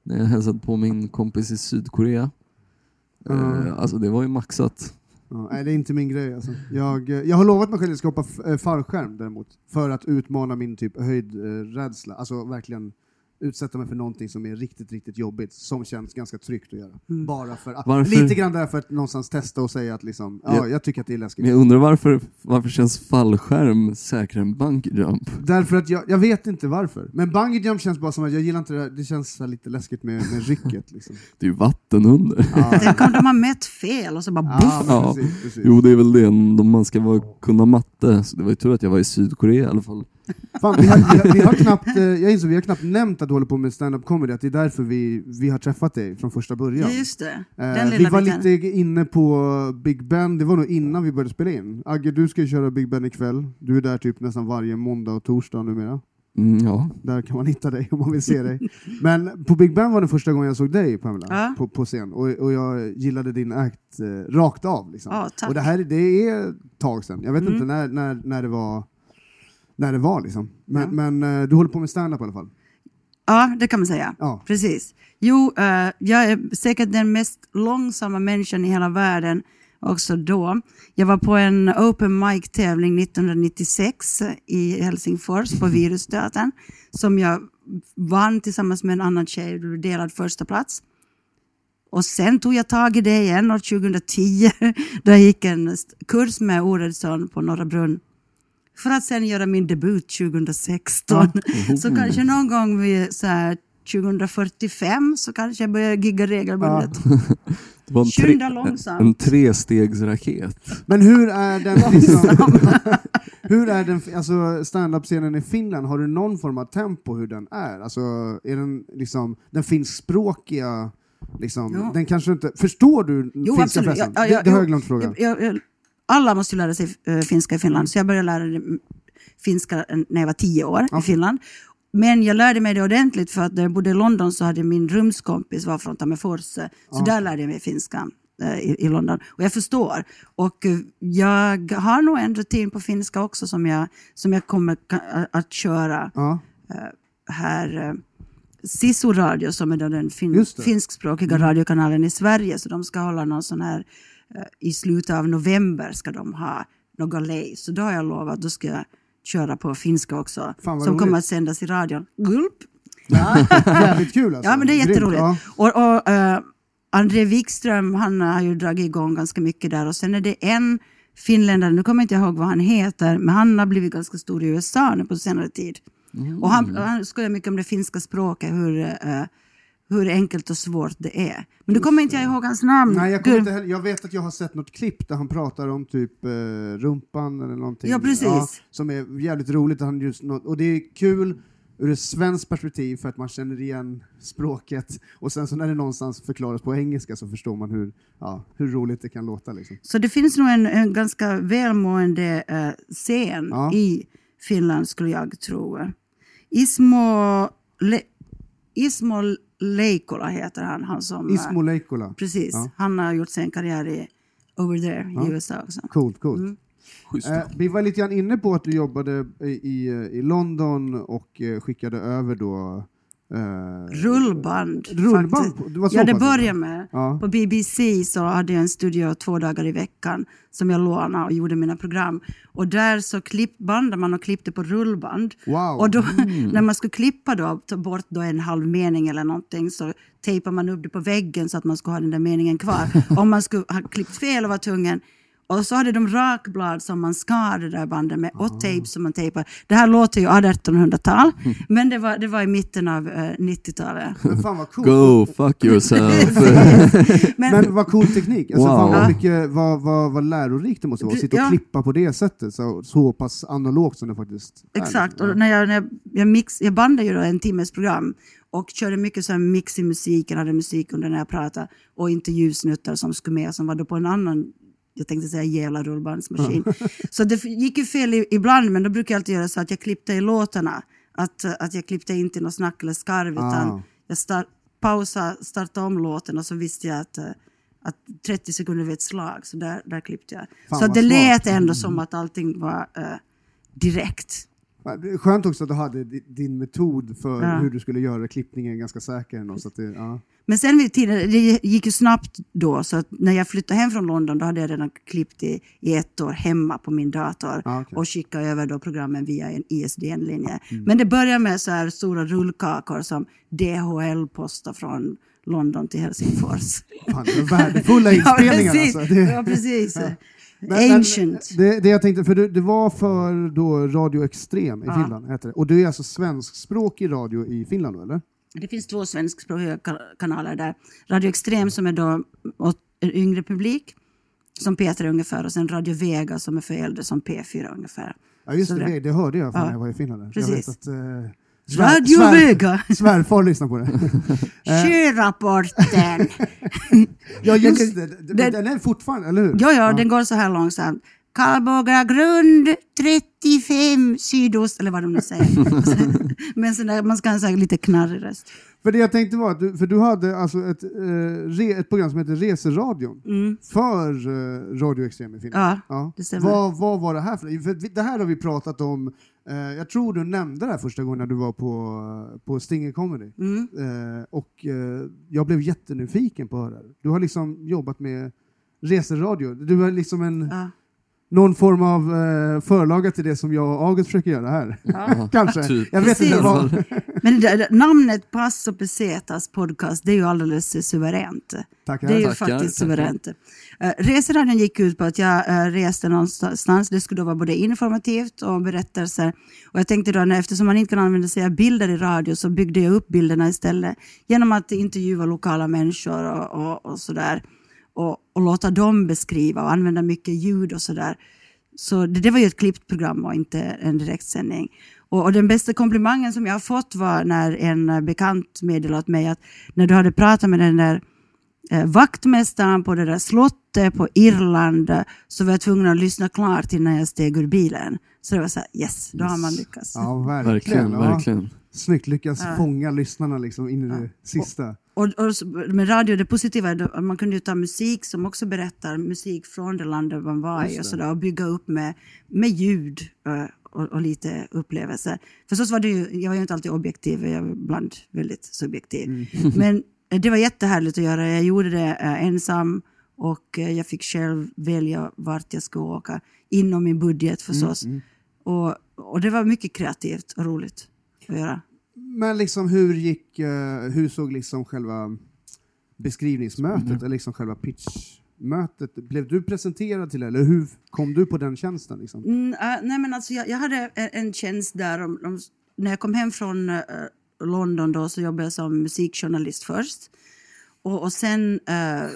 B: När jag hälsade på min kompis i Sydkorea.
A: Ja.
B: Eh, Alltså det var ju maxat.
A: Ja, nej, det är inte min grej. Alltså. Jag, eh, jag har lovat mig själv att jag ska hoppa eh, fallskärm däremot, för att utmana min typ höjdrädsla. Alltså verkligen utsätta mig för någonting som är riktigt, riktigt jobbigt, som känns ganska tryggt att göra.
C: Mm.
A: Bara för, att-
B: Varför?
A: Lite grann därför att någonstans testa och säga att liksom, ja,
B: Ja.
A: jag tycker att det är läskigt.
B: Men jag undrar varför, varför känns fallskärm säkrare än bungee jump?
A: Därför att jag, jag vet inte varför. Men bungee jump känns bara som att jag gillar inte det där, det känns lite läskigt med, med rycket. Liksom. [LAUGHS]
B: Det är ju vatten under.
A: Ja, [LAUGHS]
C: Tänk om de har mätt fel och så bara boff.
B: Ja.
A: precis, precis.
B: Jo det är väl det, om man ska vara, kunna matte. Så det var ju tur att jag var i Sydkorea i alla fall.
A: Fan, vi, har, vi, har, vi har knappt, eh, jag insåg, vi har knappt nämnt att du håller på med stand-up comedy, att det är därför vi, vi har träffat dig från första början.
C: Ja, just det.
A: Eh, vi var
C: biten.
A: lite inne på Big Ben, det var nog innan vi började spela in. Agge, du ska ju köra Big Ben ikväll. Du är där typ nästan varje måndag och torsdag numera.
B: Mm, ja.
A: Där kan man hitta dig om man vill se dig. Men på Big Ben var den första gången jag såg dig, Pamela,
C: Ja.
A: på, på scen. Och, och jag gillade din act eh, rakt av. Liksom.
C: Ja, tack.
A: och det här det är ett tag sedan. Jag vet
C: Mm.
A: inte när, när, när det var, när det var liksom. Men,
C: Ja.
A: men eh, du håller på med stand-up i alla fall.
C: Ja, det kan man säga.
A: Ja.
C: Precis. Jo, eh, jag är säkert den mest långsamma människan i hela världen också då. Jag var på en open mic-tävling 1996 i Helsingfors på [LAUGHS] Virusteatern som jag vann tillsammans med en annan tjej, delad första plats. Och sen tog jag tag i det igen år 2010 [LAUGHS] då jag gick en kurs med Oredsson på Norra Brunn. För att sen göra min debut 2016. [LAUGHS] Så kanske någon gång vid så här 2045 så kanske jag börjar gigga regelbundet. [LAUGHS]
B: Det var en,
C: Skynda långsamt.
B: en trestegsraket.
A: Men hur är den [LAUGHS] hur är den, alltså stand-up-scenen i Finland, har du någon form av tempo hur den är? Alltså, är den liksom, den finskspråkiga, liksom,
C: Ja.
A: den kanske inte, förstår du
C: Jo,
A: finska
C: absolut.
A: förresten?
C: Ja, ja,
A: det, det har jag glömt fråga.
C: Jag, jag, jag, alla måste lära sig eh, finska i Finland, så jag började lära mig finska när jag var tio år i Finland. Men jag lärde mig det ordentligt för att när jag bodde i London så hade min rumskompis var från Tammerfors, så där lärde jag mig finska eh, i, i London. Och jag förstår. Och eh, jag har nog en rutin på finska också som jag, som jag kommer att köra
A: Ja.
C: här eh, Sisu Radio som är den fin- finskspråkiga
A: Mm.
C: radiokanalen i Sverige. Så de ska hålla någon sån här, eh, i slutet av november ska de ha något lej. Så då har jag lovat, då ska jag köra på finska också. Som
A: roligt.
C: kommer att sändas i radion. Gulp! [LAUGHS] Ja,
A: Jävligt kul alltså.
C: ja men det är jätteroligt.
A: ja.
C: Och, och, eh, André Wikström, han har ju dragit igång ganska mycket där. Och sen är det en finländare, nu kommer jag inte ihåg vad han heter, men han har blivit ganska stor i USA nu på senare tid. Och han, han skojar mycket om det finska språket, hur, eh, hur enkelt och svårt det är. Men nu kommer inte jag ihåg hans namn.
A: Nej, jag, kommer inte heller, jag vet att jag har sett något klipp där han pratar om typ eh, rumpan eller någonting.
C: Ja, precis.
A: som är jävligt roligt. Han just något, och det är kul ur ett svenskt perspektiv för att man känner igen språket och sen så när det någonstans förklaras på engelska så förstår man hur, ja, hur roligt det kan låta. Liksom.
C: Så det finns nog en, en ganska välmående eh, scen
A: Ja.
C: i Finland skulle jag tro. Ismo, Le, Ismo Leikola heter han. han som, eh,
A: Ismo Leikola.
C: Precis,
A: Ja.
C: han har gjort sin karriär i Over There
A: Ja.
C: i USA också.
A: Coolt, coolt.
C: Mm.
A: Eh, vi var lite grann inne på att du jobbade i, i, i London och eh, skickade över då eh,
C: Rullband.
A: Rullband? Det
C: ja, det började med.
A: Ja.
C: På BBC så hade jag en studio två dagar i veckan som jag lånade och gjorde mina program. Och där så klipp, bandade man och klippte på rullband.
A: Wow.
C: Och då, [LAUGHS] när man skulle klippa då, ta bort då en halv mening eller någonting så tejpade man upp det på väggen så att man skulle ha den där meningen kvar. [LAUGHS] Om man skulle ha klippt fel och var tvungen och så hade de rakblad som man skar det där bandet med och tejp som man tejpar. Det här låter ju 1800-tal, [LAUGHS] men det var, det var i mitten av eh, 90-talet.
A: Men [LAUGHS] fan vad coolt.
B: Go fuck yourself. [LAUGHS]
C: Men,
A: Men vad cool teknik. Alltså,
B: Wow.
A: fan vad, mycket, vad, vad, vad lärorikt det måste vara att sitta och
C: Ja.
A: klippa på det sättet, så, så pass analogt som det faktiskt är.
C: Exakt, och när jag, när jag, jag, mix, jag bandade ju då en timmes program och körde mycket så här mix i musiken, hade musik under när jag pratade och intervjusnuttar som skulle med som var då på en annan jag tänkte säga jävla rullbandsmaskin. [LAUGHS] så det gick ju fel ibland men då brukar jag alltid göra så att jag klippte i låtarna. Att, att jag klippte inte något snack eller skarv utan
A: Ah.
C: jag start, pausade, startade om låten och så visste jag att, att 30 sekunder vid ett slag, så där, där klippte jag.
A: Fan,
C: så det lät
A: smart.
C: ändå som att allting var eh, direkt.
A: Ja, Skönt också att du hade di- din metod för
C: Ja.
A: hur du skulle göra klippningen ganska säker. ändå, Så det, ja.
C: Men sen vid tiden, det gick ju snabbt då, så att när jag flyttade hem från London då hade jag redan klippt i, i ett år hemma på min dator
A: Ah, okej.
C: och skickat över då programmen via en ISDN-linje.
A: Mm.
C: Men det började med så här stora rullkakor som DHL postade från London till Helsingfors.
A: Fan, värdefulla [LAUGHS] inspelningar.
C: precis.
A: alltså. det,
C: Ja, precis.
A: Men-
C: Ancient.
A: Men, det, det jag tänkte, för det, det var för då Radio Extrem i
C: Ja.
A: Finland, heter det. och du är alltså svenskspråkig radio i Finland då, eller?
C: Det finns två svenskspråkiga ka- kanaler där. Radio Extrem som är då en yngre publik, som P3 ungefär, och sen Radio Vega som är för äldre, som P4 ungefär.
A: Ja just
C: Så
A: det,
C: det-
A: det, hörde jag fan
C: Ja.
A: när jag var i Finland. Jag
C: Precis.
A: vet att, eh,
C: Radio
A: svär-
C: Vega! [LAUGHS]
A: Svärfar lyssnar på det. [LAUGHS]
C: Sjörapporten! [LAUGHS]
A: Ja just det, det,
C: det-
A: den är fortfarande, eller hur?
C: ja, ja, den går så här långsamt. Karlsborga grund 35 sydost, eller vad de nu säger. Men så där, man ska ha en lite knarrig röst.
A: För det jag tänkte var att du, för du hade alltså ett, eh, re, ett program som heter Reseradion
C: Mm.
A: för eh, Radio Extrem i Finland.
C: Ja, det stämmer.
A: Vad, vad var det här för För det här har vi pratat om, eh, jag tror du nämnde det här första gången när du var på, på Stinger Comedy.
C: Mm.
A: Eh, och eh, jag blev jättenyfiken på att höra det. Du har liksom jobbat med reseradio. Du är liksom en,
C: Ja.
A: Någon form av eh, förlaga till det som jag och August försöker göra här. [LAUGHS] Kanske.
B: Typ.
A: Jag vet
C: Precis.
A: inte vad. [LAUGHS]
C: Men det, det, namnet Passo Pesetas podcast, det är ju alldeles eh, suveränt.
A: Tackar.
C: Det är ju
B: Tackar,
C: faktiskt
B: tackar.
C: suveränt. Uh, reseradion gick ut på att jag eh, reste någonstans. Det skulle då vara både informativt och berättelser. Och jag tänkte då, när- eftersom man inte kan använda sig av bilder i radio så byggde jag upp bilderna istället genom att intervjua lokala människor och, och, och sådär. Och, och låta dem beskriva och använda mycket ljud och sådär. Så det, det var ju ett klippt program och inte en direktsändning. Och, och den bästa komplimangen som jag har fått var när en bekant meddelade åt mig att när du hade pratat med den där eh, vaktmästaren på det där slottet på Irland så var jag tvungen att lyssna klart innan jag steg ur bilen. Så det var så här, yes, då har man lyckats.
A: Ja, verkligen.
B: Verkligen,
A: ja.
B: verkligen.
A: Snyggt lyckas fånga lyssnarna liksom in i det sista.
C: Och, och så- med radio, det positiva är att man kunde ju ta musik som också berättar musik från det landet man var i och, så där, och bygga upp med, med ljud eh, och, och lite upplevelser. Förstås var det ju, jag var ju inte alltid objektiv, jag var ibland väldigt subjektiv. [LAUGHS] Men eh, det var jättehärligt att göra, jag gjorde det eh, ensam och jag fick själv välja vart jag skulle åka, inom min budget förstås. Och, och det var mycket kreativt och roligt att göra.
A: Men liksom hur gick, eh, hur såg liksom själva beskrivningsmötet, eller liksom själva pitchmötet, blev du presenterad till det, eller hur kom du på den tjänsten? Liksom?
C: Mm, äh, nej men alltså jag, jag hade en, tjänst där, om, om, när jag kom hem från äh, London då så jobbade jag som musikjournalist först. Och, och sen äh,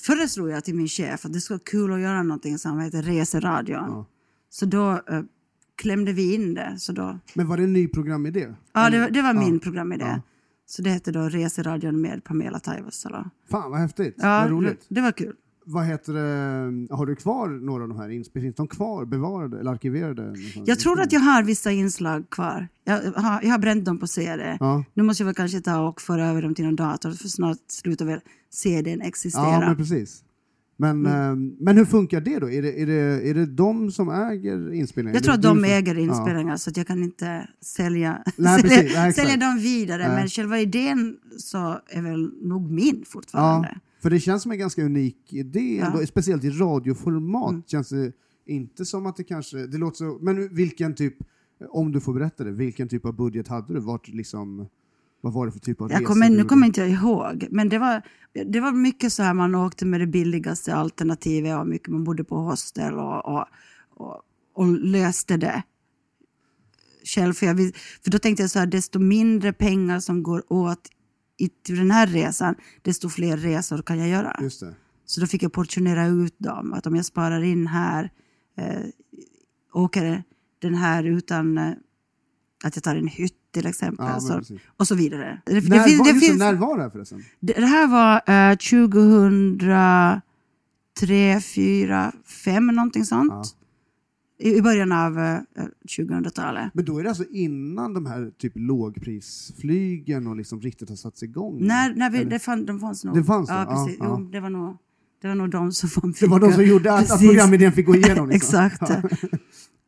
C: föreslog jag till min chef att det skulle vara kul att göra någonting som heter Reseradion.
A: Ja.
C: Så då klämde vi in det. Så då,
A: Men var det en ny programidé?
C: ja, det, var- det var
A: Ja.
C: min programidé.
A: Ja.
C: Så det hette då Reseradion med Pamela Taivasalo.
A: Fan vad häftigt,
C: Ja,
A: vad roligt.
C: det, det var kul.
A: Vad heter det, har du kvar några av de här inspelningarna? Finns de kvar, bevarade eller arkiverade?
C: Jag tror att jag har vissa inslag kvar. Jag har, jag har bränt dem på CD.
A: Ja.
C: Nu måste jag väl kanske ta och föra över dem till någon dator för snart slutar väl CDn existera.
A: Ja, men precis. Men,
C: Mm.
A: eh, men hur funkar det då? Är det, är, det, är det de som äger inspelningen?
C: jag tror att de äger inspelningar så att jag kan inte sälja,
A: Nej, [LAUGHS]
C: sälja,
A: precis. Nej,
C: sälja dem vidare.
A: Nej.
C: Men själva idén så är väl nog min fortfarande.
A: Ja, för det känns som en ganska unik idé,
C: Ja.
A: speciellt i radioformat.
C: Mm.
A: Känns det inte som att det kanske, det låter så, men vilken typ, om du får berätta det, vilken typ av budget hade du? Vart liksom, vad var det för typ av
C: Jag kommer, nu kommer inte jag ihåg, men det var, det var mycket så här man åkte med det billigaste alternativet och mycket man bodde på hostel och, och, och, och löste det själv. För, jag, för då tänkte jag så här, desto mindre pengar som går åt i, till den här resan, desto fler resor kan jag göra.
A: Just det.
C: Så då fick jag portionera ut dem. Att om jag sparar in här, eh, åker den här utan eh, att jag tar en hytt till exempel.
A: Ja,
C: så, och så vidare. Det, det
A: När,
C: finns-
A: var,
C: det
A: det,
C: finns-
A: när var det här förresten?
C: det, det här var eh, 2003, 4, 5 någonting sånt.
A: Ja.
C: I, I början av eh, 2000-talet.
A: Men då är det alltså innan de här typ lågprisflygen och liksom riktigt har satts igång?
C: När, när vi, det, fann, de fanns nog.
A: Det fanns det?
C: Ja, precis.
A: ja.
C: Jo, det, var nog, det var nog de som fick.
A: Det var de som gjorde att, att programidén fick gå igenom? Liksom. [LAUGHS]
C: Exakt.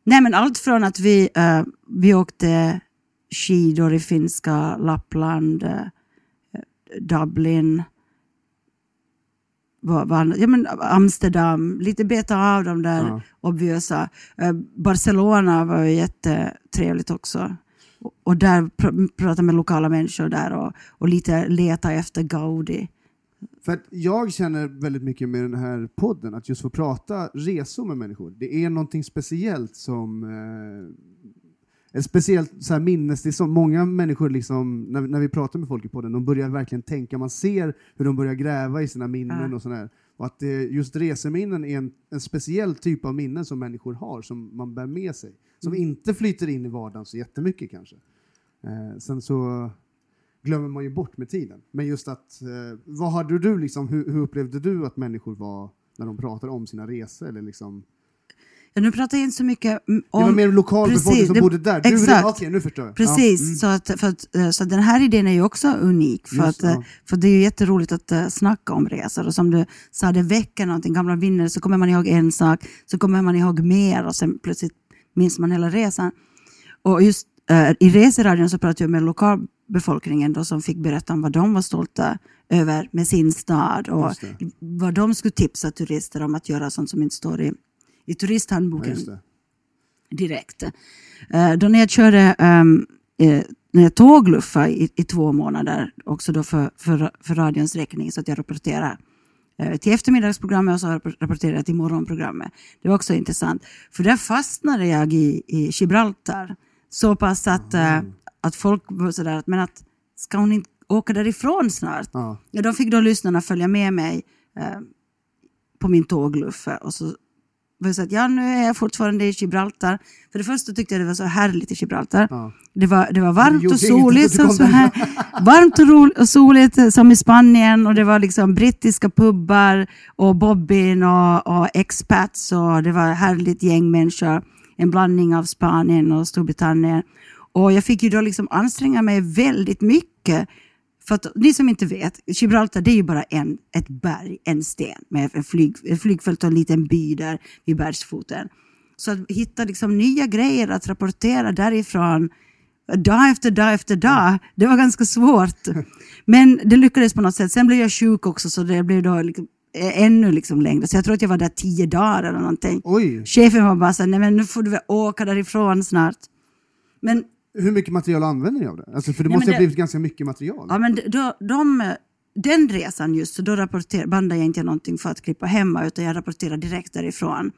C: Nej men allt från att vi, eh, vi åkte skidor i finska Lappland, eh, Dublin, vad, vad, ja, men Amsterdam, lite beta av de där
A: Ja.
C: obviösa. Eh, Barcelona var ju jättetrevligt också. Och, och där pr prata med lokala människor där och, och lite leta efter Gaudi.
A: För att jag känner väldigt mycket med den här podden, att just få prata resor med människor. Det är någonting speciellt som... Eh, ett speciellt så här, minnes. Det som många människor, liksom, när, när vi pratar med folk i podden, de börjar verkligen tänka, man ser hur de börjar gräva i sina minnen
C: Ja.
A: och sådär. Och att eh, just reseminnen är en, en speciell typ av minnen som människor har, som man bär med sig. Som
C: Mm.
A: inte flyter in i vardagen så jättemycket kanske. Eh, sen så glömmer man ju bort med tiden. Men just att, eh, vad hade du liksom, hur, hur upplevde du att människor var när de pratade om sina resor? Eller liksom,
C: Ja, nu pratar jag inte så mycket om...
A: det var mer lokalbefolkning
C: Precis,
A: som
C: det-
A: bodde där. Du,
C: exakt.
A: Okej, nu förstår jag.
C: Precis,
A: Ja, mm.
C: så, att, för att, eh, så den här idén är ju också unik. För,
A: Just
C: att, eh, för det är ju jätteroligt att snacka om resor. Och som du sa, det väcker någonting, gamla minnen, så kommer man ihåg en sak, så kommer man ihåg mer och sen plötsligt minns man hela resan. Och just i reseradion så pratade jag med lokalbefolkningen då, som fick berätta om vad de var stolta över med sin stad och vad de skulle tipsa turister om att göra, sånt som inte står i, i turisthandboken
A: Ja,
C: direkt. Eh, då när jag körde ehm, eh, när jag tågluffade i, i två månader, också då för, för, för radions räkning, så att jag rapporterade eh, till eftermiddagsprogrammet och så rapporterade jag till morgonprogrammet. Det var också intressant, för där fastnade jag i, i Gibraltar så pass att, eh, att folk var sådär, att, men att ska hon inte åka därifrån snart?
A: Ja.
C: Ja, de fick då lyssnarna följa med mig eh, på min tågluffe och så var det så att ja, nu är jag fortfarande i Gibraltar. För det första tyckte jag det var så härligt i Gibraltar.
A: Ja.
C: Det, var, det var varmt och soligt, som, så här, varmt och, ro, och soligt som i Spanien och det var liksom brittiska pubbar och bobbin och, och expats och det var ett härligt gäng människor. En blandning av Spanien och Storbritannien. Och jag fick ju då liksom anstränga mig väldigt mycket för att ni som inte vet, Gibraltar det är ju bara en, ett berg, en sten med en flyg, ett flygfält och en liten by där vid bergsfoten. Så att hitta liksom nya grejer att rapportera därifrån dag efter dag efter dag, det var ganska svårt. Men det lyckades på något sätt. Sen blev jag sjuk också så det blev då liksom, ännu liksom längre. Så jag tror att jag var där tio dagar eller någonting.
A: Oj,
C: Chefen var bara så nej men nu får du väl åka därifrån snart. Men
A: hur mycket material använder ni av det? Alltså, för det
C: Nej,
A: måste
C: men
A: ha
C: det-
A: blivit ganska mycket material.
C: Ja, men de, de, den resan just, så då rapporter, bandade jag inte någonting för att klippa hemma, utan jag rapporterade direkt därifrån.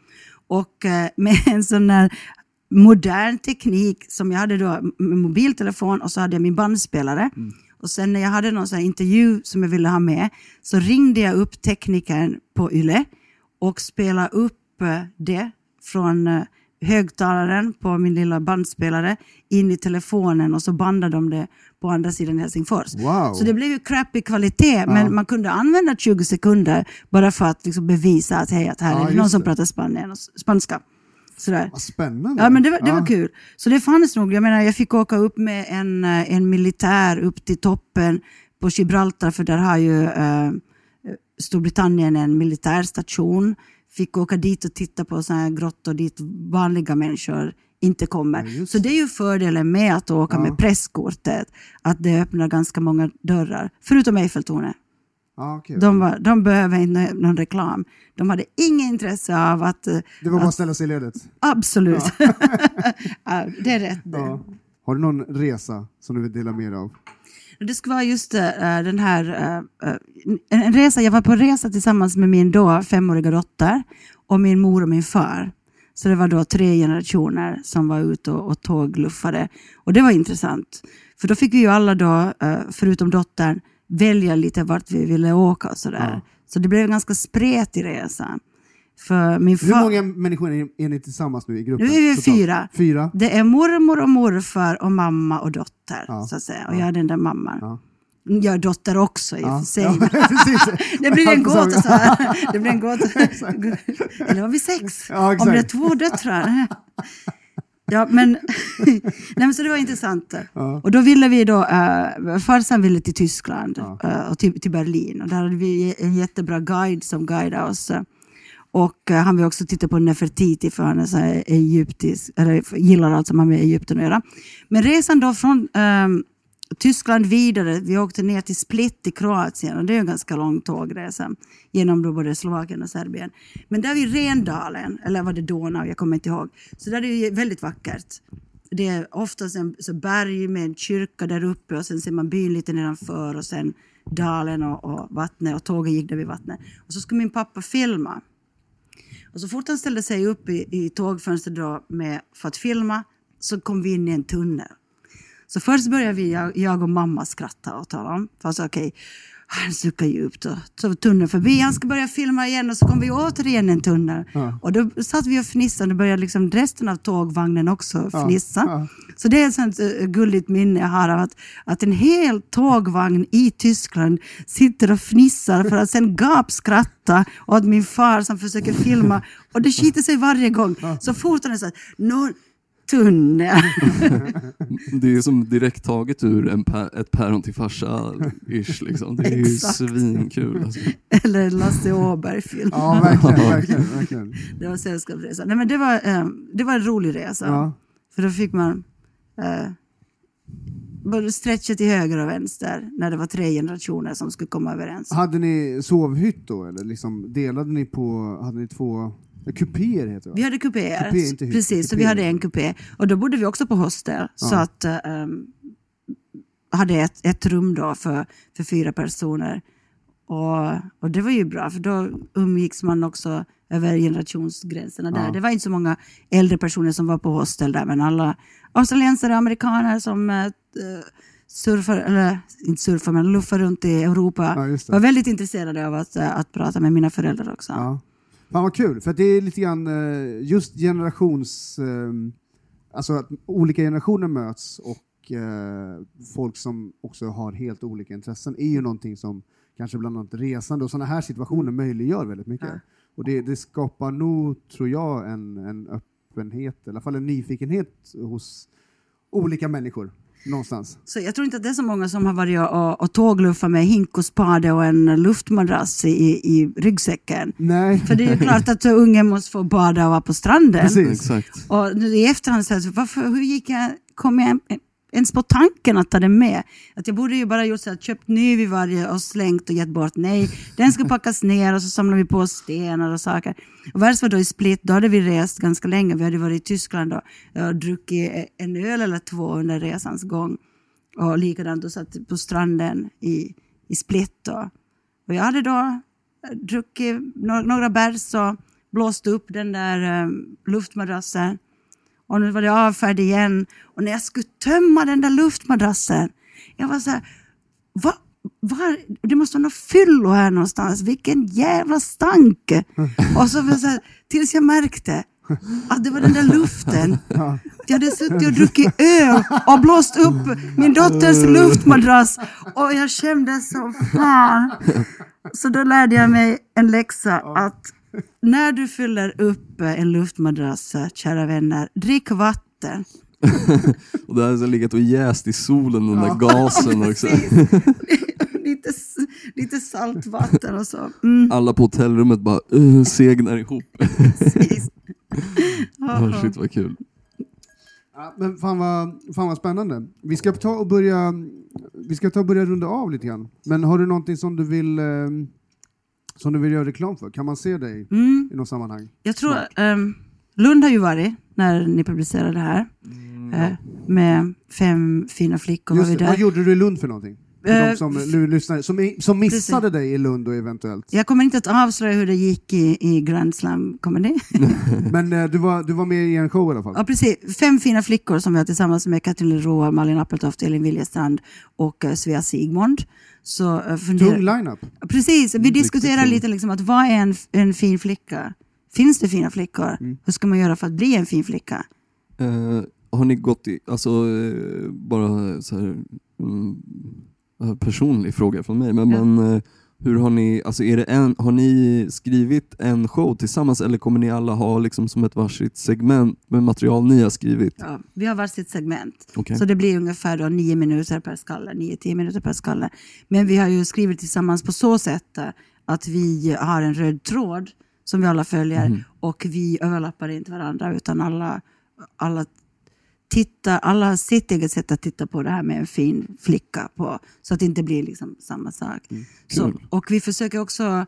C: Och eh, [LAUGHS] med en sån där modern teknik som jag hade då med mobiltelefon och så hade jag min bandspelare. Och sen när jag hade någon sån här intervju som jag ville ha med så ringde jag upp teknikern på YLE och spelade upp eh, det från eh, högtalaren på min lilla bandspelare in i telefonen och så bandade de det på andra sidan Helsingfors.
A: Wow.
C: Så det blev ju crappy kvalitet men man kunde använda 20 sekunder bara för att liksom bevisa att, hej, att här
A: Ja,
C: är det någon som
A: det.
C: pratar Spanien och spanska. Sådär.
A: Vad spännande.
C: Ja, men det var, det
A: Ja.
C: var kul. Så det fanns nog. Jag menar, jag fick åka upp med en, eh, en militär upp till toppen på Gibraltar, för där har ju eh, Storbritannien en militärstation. Fick åka dit och titta på sådana här grottor dit vanliga människor inte kommer.
A: Ja,
C: Så det är ju fördelen med att åka
A: Ja.
C: med presskortet, att det öppnar ganska många dörrar. Förutom Eiffeltornet.
A: Ja, okej.
C: De, var, de behöver inte någon reklam. De hade inget intresse av att... eh,
A: Det var bara
C: att
A: att ställa sig i ledet.
C: Absolut. Ja, [LAUGHS] det är rätt.
A: Har du någon resa som du vill dela med dig av?
C: Det ska vara just eh, den här, eh, eh, en, resa, jag var på resa tillsammans med min då femåriga dotter och min mor och min far. Så det var då tre generationer som var ute och, och tågluffade. Och det var intressant. För då fick vi ju alla då, förutom dottern, välja lite vart vi ville åka och sådär.
A: Ja.
C: Så det blev en ganska spretig resa. För min
A: Hur många människor är är ni tillsammans nu i gruppen?
C: Nu är vi
A: totalt?
C: fyra.
A: Fyra?
C: Det är mormor och morfar och mamma och dotter.
A: Ja.
C: Så att säga. Och jag är den där mamman.
A: Ja.
C: Jag är dotter också i och
A: Ja.
C: för sig. [LAUGHS] [LAUGHS] [LAUGHS] Det blir en gåta så här. Det blir en gåta. Eller har vi sex? Om det är två döttrar. Ja, men, nej, men så det var intressant.
A: Ja.
C: Och då ville vi då, uh, farsan ville till Tyskland
A: Ja.
C: eh, och till, till Berlin. Och där hade vi en jättebra guide som guidade oss. eh. Och eh, han vill också titta på Nefertiti för han är så här egyptisk, eller gillar allt som har med Egypten att göra. Men resan då från ehm, Tyskland vidare, vi åkte ner till Split i Kroatien och det är en ganska lång tågresa genom då både Slovakien och Serbien. Men där vid Rendalen, eller var det Donau, jag kommer inte ihåg, så där är det väldigt vackert. Det är oftast en så berg med en kyrka där uppe och sen ser man byn lite nedanför och sen dalen och, och vattnet och tåget gick där vid vattnet. Och så skulle min pappa filma. Och så fort han ställde sig upp i, i tågfönstret med, för att filma så kom vi in i en tunnel. Så först började vi, jag, jag och mamma skratta åt honom. För jag sa han suckar djupt. Och så tunneln förbi, han ska börja filma igen och så kom vi återigen en tunnel.
A: Ja.
C: Och då satt vi och fnissade och började liksom resten av tågvagnen också
A: Ja,
C: fnissa.
A: ja.
C: Så det är ett sånt uh, gulligt minne jag har av att, att en hel tågvagn i Tyskland sitter och fnissar för att sen gapskratta åt min far som försöker filma. Och det skiter sig varje gång. Så fort han är så här, tunnel. [LAUGHS]
B: Det är som direkt taget ur en pä- ett päron till farsa-ish liksom. Det är ju svinkul. Alltså.
C: Eller en Lasse Åberg-film.
A: Ja, verkligen. verkligen, verkligen.
C: Det var sällskapsresa. Nej, men det, var, eh, det var en rolig resa.
A: Ja.
C: För då fick man eh, både stretcha till höger och vänster när det var tre generationer som skulle komma överens.
A: Hade ni sovhytt då? Eller liksom, delade ni på, hade ni två Kupéer heter det
C: Vi hade kupéer.
A: Kupé, inte hytt.
C: Precis, så vi
A: Kupéer.
C: hade en kupé. Och då bodde vi också på hostel. Så
A: Ja.
C: att um, hade ett, ett rum då för, för fyra personer. Och, och det var ju bra, för då umgicks man också över generationsgränserna där.
A: Ja.
C: Det var inte så många äldre personer som var på hostel där, men alla australiensare och amerikaner som eh, surfar, eller inte surfar, men luffar runt i Europa
A: Ja,
C: var väldigt intresserade av att, eh, att prata med mina föräldrar också.
A: Ja. Fan vad kul, för det är lite grann eh, just generations... eh, Alltså att olika generationer möts och eh, folk som också har helt olika intressen är ju någonting som kanske bland annat resande och sådana här situationer möjliggör väldigt mycket.
C: Ja.
A: Och det, det skapar nog, tror jag, en, en öppenhet, i alla fall en nyfikenhet hos olika människor någonstans.
C: Så jag tror inte att det är så många som har varit och, och tågluffat med hink och spade och en luftmadrass i, i ryggsäcken.
A: Nej,
C: För det är ju klart att ungen måste få bada och vara på stranden.
A: precis.
B: Exakt.
C: Och nu i efterhand så här, varför, hur gick jag, kom jag ens på tanken att ta den med? Att jag borde ju bara gjort så här, köpt ny vid varje och slängt och gett bort. Nej, den ska packas ner och så samlar vi på stenar och saker. Och värst var då i Split, då hade vi rest ganska länge. Vi hade varit i Tyskland då, eh, och druckit en öl eller två under resans gång. Och likadant då satt på stranden i, i Split då. Och jag hade då eh, druckit några, några bärs och blåst upp den där um, luftmadrassen. Och nu var det avfärd igen. Och när jag skulle tömma den där luftmadrassen, jag var så här, va, var, det måste vara något fyllo här någonstans, vilken jävla stank! [LAUGHS] Och så så här, tills jag märkte att det var den där luften.
A: Ja. [LAUGHS]
C: Jag hade suttit och druckit öl och blåst upp min dotters luftmadrass och jag kände som fan. Så då lärde jag mig en läxa att när du fyller upp en luftmadrass, kära vänner, drick vatten. [LAUGHS]
B: Och det har legat och jäst i solen, den där gasen [LAUGHS] också. [LAUGHS]
C: Lite, lite saltvatten och så. Mm,
B: Alla på hotellrummet bara uh, segnar ihop.
C: precis.
B: Oh, shit vad kul.
A: Ja, men fan vad, fan vad spännande. Vi ska ta och börja, vi ska ta och börja runda av lite grann. Men har du någonting som du vill, eh, som du vill göra reklam för? Kan man se dig
C: Mm,
A: i något sammanhang?
C: jag tror, um, Lund har ju varit när ni publicerade det här. eh, med fem fina flickor var
A: Just
C: vi
A: det,
C: där.
A: vad gjorde du i Lund för någonting? För
C: Eh,
A: de som nu lyssnar, som, som missade dig i Lund och eventuellt.
C: Jag kommer inte att avslöja hur det gick i, i Grand Slam Comedy. [LAUGHS]
A: Men eh, du, var, du var med i en show i alla fall?
C: ja, precis. Fem fina flickor som vi har tillsammans med Katrin Roa, Malin Appeltoft, Elin Wiljestrand och uh, Svea Sigmund. Så, uh, funderar-
A: Tung line-up.
C: Precis, vi diskuterar lite liksom att vad är en, en fin flicka? Finns det fina flickor?
A: Mm.
C: Hur ska man göra för att bli en fin flicka?
B: Eh, har ni gått i, alltså bara så här, mm, personlig fråga från mig, men,
C: Ja.
B: men eh, hur har ni, alltså är det en, har ni skrivit en show tillsammans eller kommer ni alla ha liksom som ett varsitt segment med material ni har skrivit?
C: Ja, vi har varsitt segment.
B: Okej.
C: Så det blir ungefär då nio minuter per skalle, nio, tio minuter per skalle. Men vi har ju skrivit tillsammans på så sätt eh, att vi har en röd tråd som vi alla följer
B: Mhm.
C: och vi överlappar inte varandra utan alla, alla tittar, alla har sitt eget sätt att titta på det här med en fin flicka på så att det inte blir liksom samma sak. Så,
B: kul.
C: och vi försöker också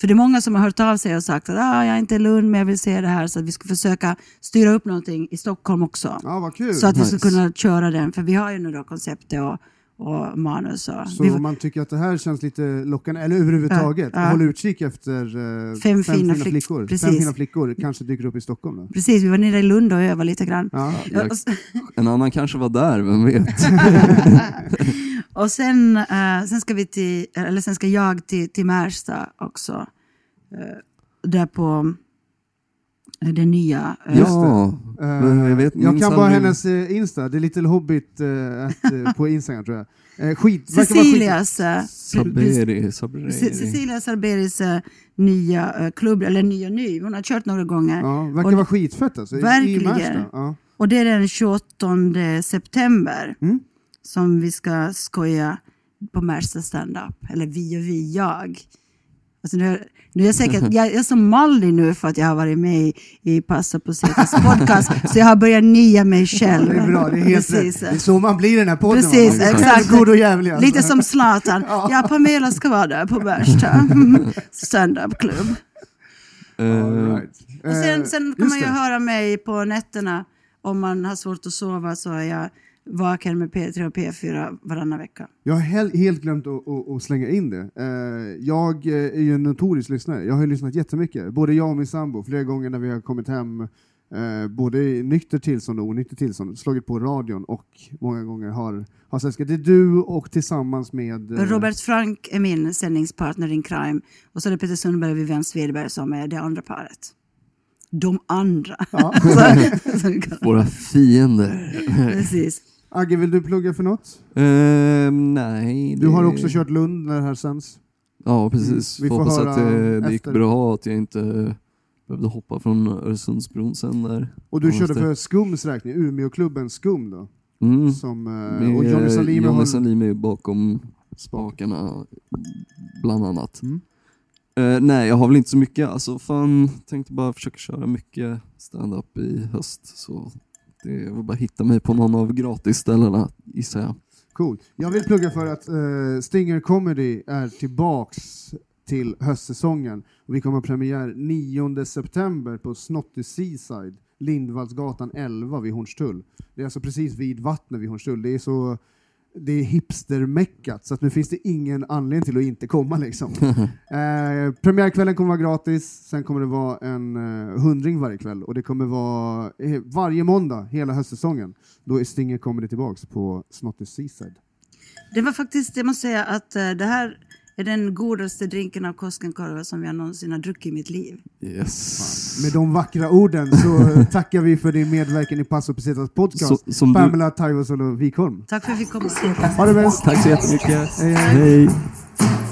C: för det är många som har hört av sig och sagt att ah, jag är inte i Lund men jag vill se det här så att vi ska försöka styra upp någonting i Stockholm också.
A: Kul.
C: Så att vi ska
B: Nice.
C: kunna köra den, för vi har ju då konceptet och, och manus. Och
A: Så
C: vi,
A: om man tycker att det här känns lite lockande, eller överhuvudtaget,
C: Ja, ja.
A: håll utkik efter eh,
C: Fem fina flick-
A: flickor. Fem
C: precis.
A: fina flickor kanske dyker upp i Stockholm. Då.
C: precis, vi var nere i Lund och övade lite grann.
A: Ja.
C: Ja, och, s-
B: En annan kanske var där, vem vet? [LAUGHS]
C: och sen, eh, sen, ska vi till, eller sen ska jag till, till Märsta också. Eh, där på eh, det nya. eh,
A: Just
B: ja,
A: Eh,
B: jag vet
A: jag kan bara
B: aldrig-
A: hennes Insta, det är Little Hobbit eh, på Instagram tror jag. Eh, skit.
C: Cecilias,
B: Saberi, Saberi.
C: Ce- Cecilia Sarberis nya klubb, eller nya ny, hon har kört några gånger.
A: Ja, verkar
C: Och-
A: vara skitfett alltså.
C: Verkligen.
A: Ja.
C: Och det är den 28 september
A: Mm.
C: som vi ska skoja på Märsta stand-up. Eller vi och vi, jag. Alltså nu, nu är jag, säkert, jag, [LAUGHS] jag är så mallig nu för att jag har varit med i, i Passa på Zetas podcast, [LAUGHS] så jag har börjat nia mig själv.
A: Det är bra, det är helt
C: Precis.
A: rätt. Det är så man blir i den här podden.
C: Precis, exakt.
A: God och jävlig. alltså.
C: Lite som Zlatan. [LAUGHS] Ja, Pamela ska vara där på Märsta. Stand-up-klubb.
A: Right.
C: Och sen, sen kan man ju
A: det.
C: höra mig på nätterna. Om man har svårt att sova så är jag vaken med P3 och P4 varannan vecka.
A: Jag har hel- helt glömt att, att, att slänga in det. Eh, jag eh, är ju en notorisk lyssnare. Jag har ju lyssnat jättemycket. Både jag och min sambo, flera gånger när vi har kommit hem, eh, både i nykter tillstånd och onykter tillstånd, slagit på radion och många gånger har, har sällskap. Det är du och tillsammans med...
C: Robert Frank är min sändningspartner in crime. Och så är det Peter Sundberg och Vivian Svedberg som är det andra paret. De andra.
A: Ja.
C: Så- [LAUGHS] [LAUGHS] så
B: Våra fiender.
C: Precis.
A: Agge, vill du plugga för något?
B: Ehm, nej.
A: Du har
B: det-
A: också kört Lund när det här sänds.
B: Ja, precis.
A: Mm, vi
B: Får hoppas att det, det gick bra, att jag inte behövde hoppa från Öresundsbron sen där.
A: Och du körde för Skums räkning, Umeåklubben Skum då.
B: Mm.
A: Som, eh, och Johnny Salimi
B: Johnny
A: har...
B: Salimi bakom spakarna, bland annat.
A: Mm.
B: Eh, nej, jag har väl inte så mycket. Alltså fan, tänkte bara försöka köra mycket stand-up i höst. Så det var bara bara hitta mig på någon av gratisställena, gissar jag.
A: Cool. Jag vill plugga för att uh, Stinger Comedy är tillbaks till höstsäsongen. Vi kommer ha premiär 9 september på Snotty Seaside, Lindvallsgatan 11 vid Hornstull. Det är alltså precis vid vattnet vid Hornstull. Det är så det är hipstermeckat, så att nu finns det ingen anledning till att inte komma liksom. [LAUGHS] eh, premiärkvällen kommer vara gratis, sen kommer det vara en eh, hundring varje kväll och det kommer vara eh, varje måndag hela höstsäsongen. Då är Stinger Comedy tillbaks på Snotty Seaside.
C: Det var faktiskt, jag måste säga att eh, det här är den godaste drinken av Koskenkorva som jag någonsin har druckit i mitt liv.
B: Yes.
A: Med de vackra orden så [LAUGHS] tackar vi för din medverkan i Passo Pesetas podcast.
B: Så, som du,
A: Pamela Taivasalo Wikholm.
C: Tack för att vi fick komma.
A: Ha det bäst!
B: tack så jättemycket.
A: Hej, hej.
B: Hej.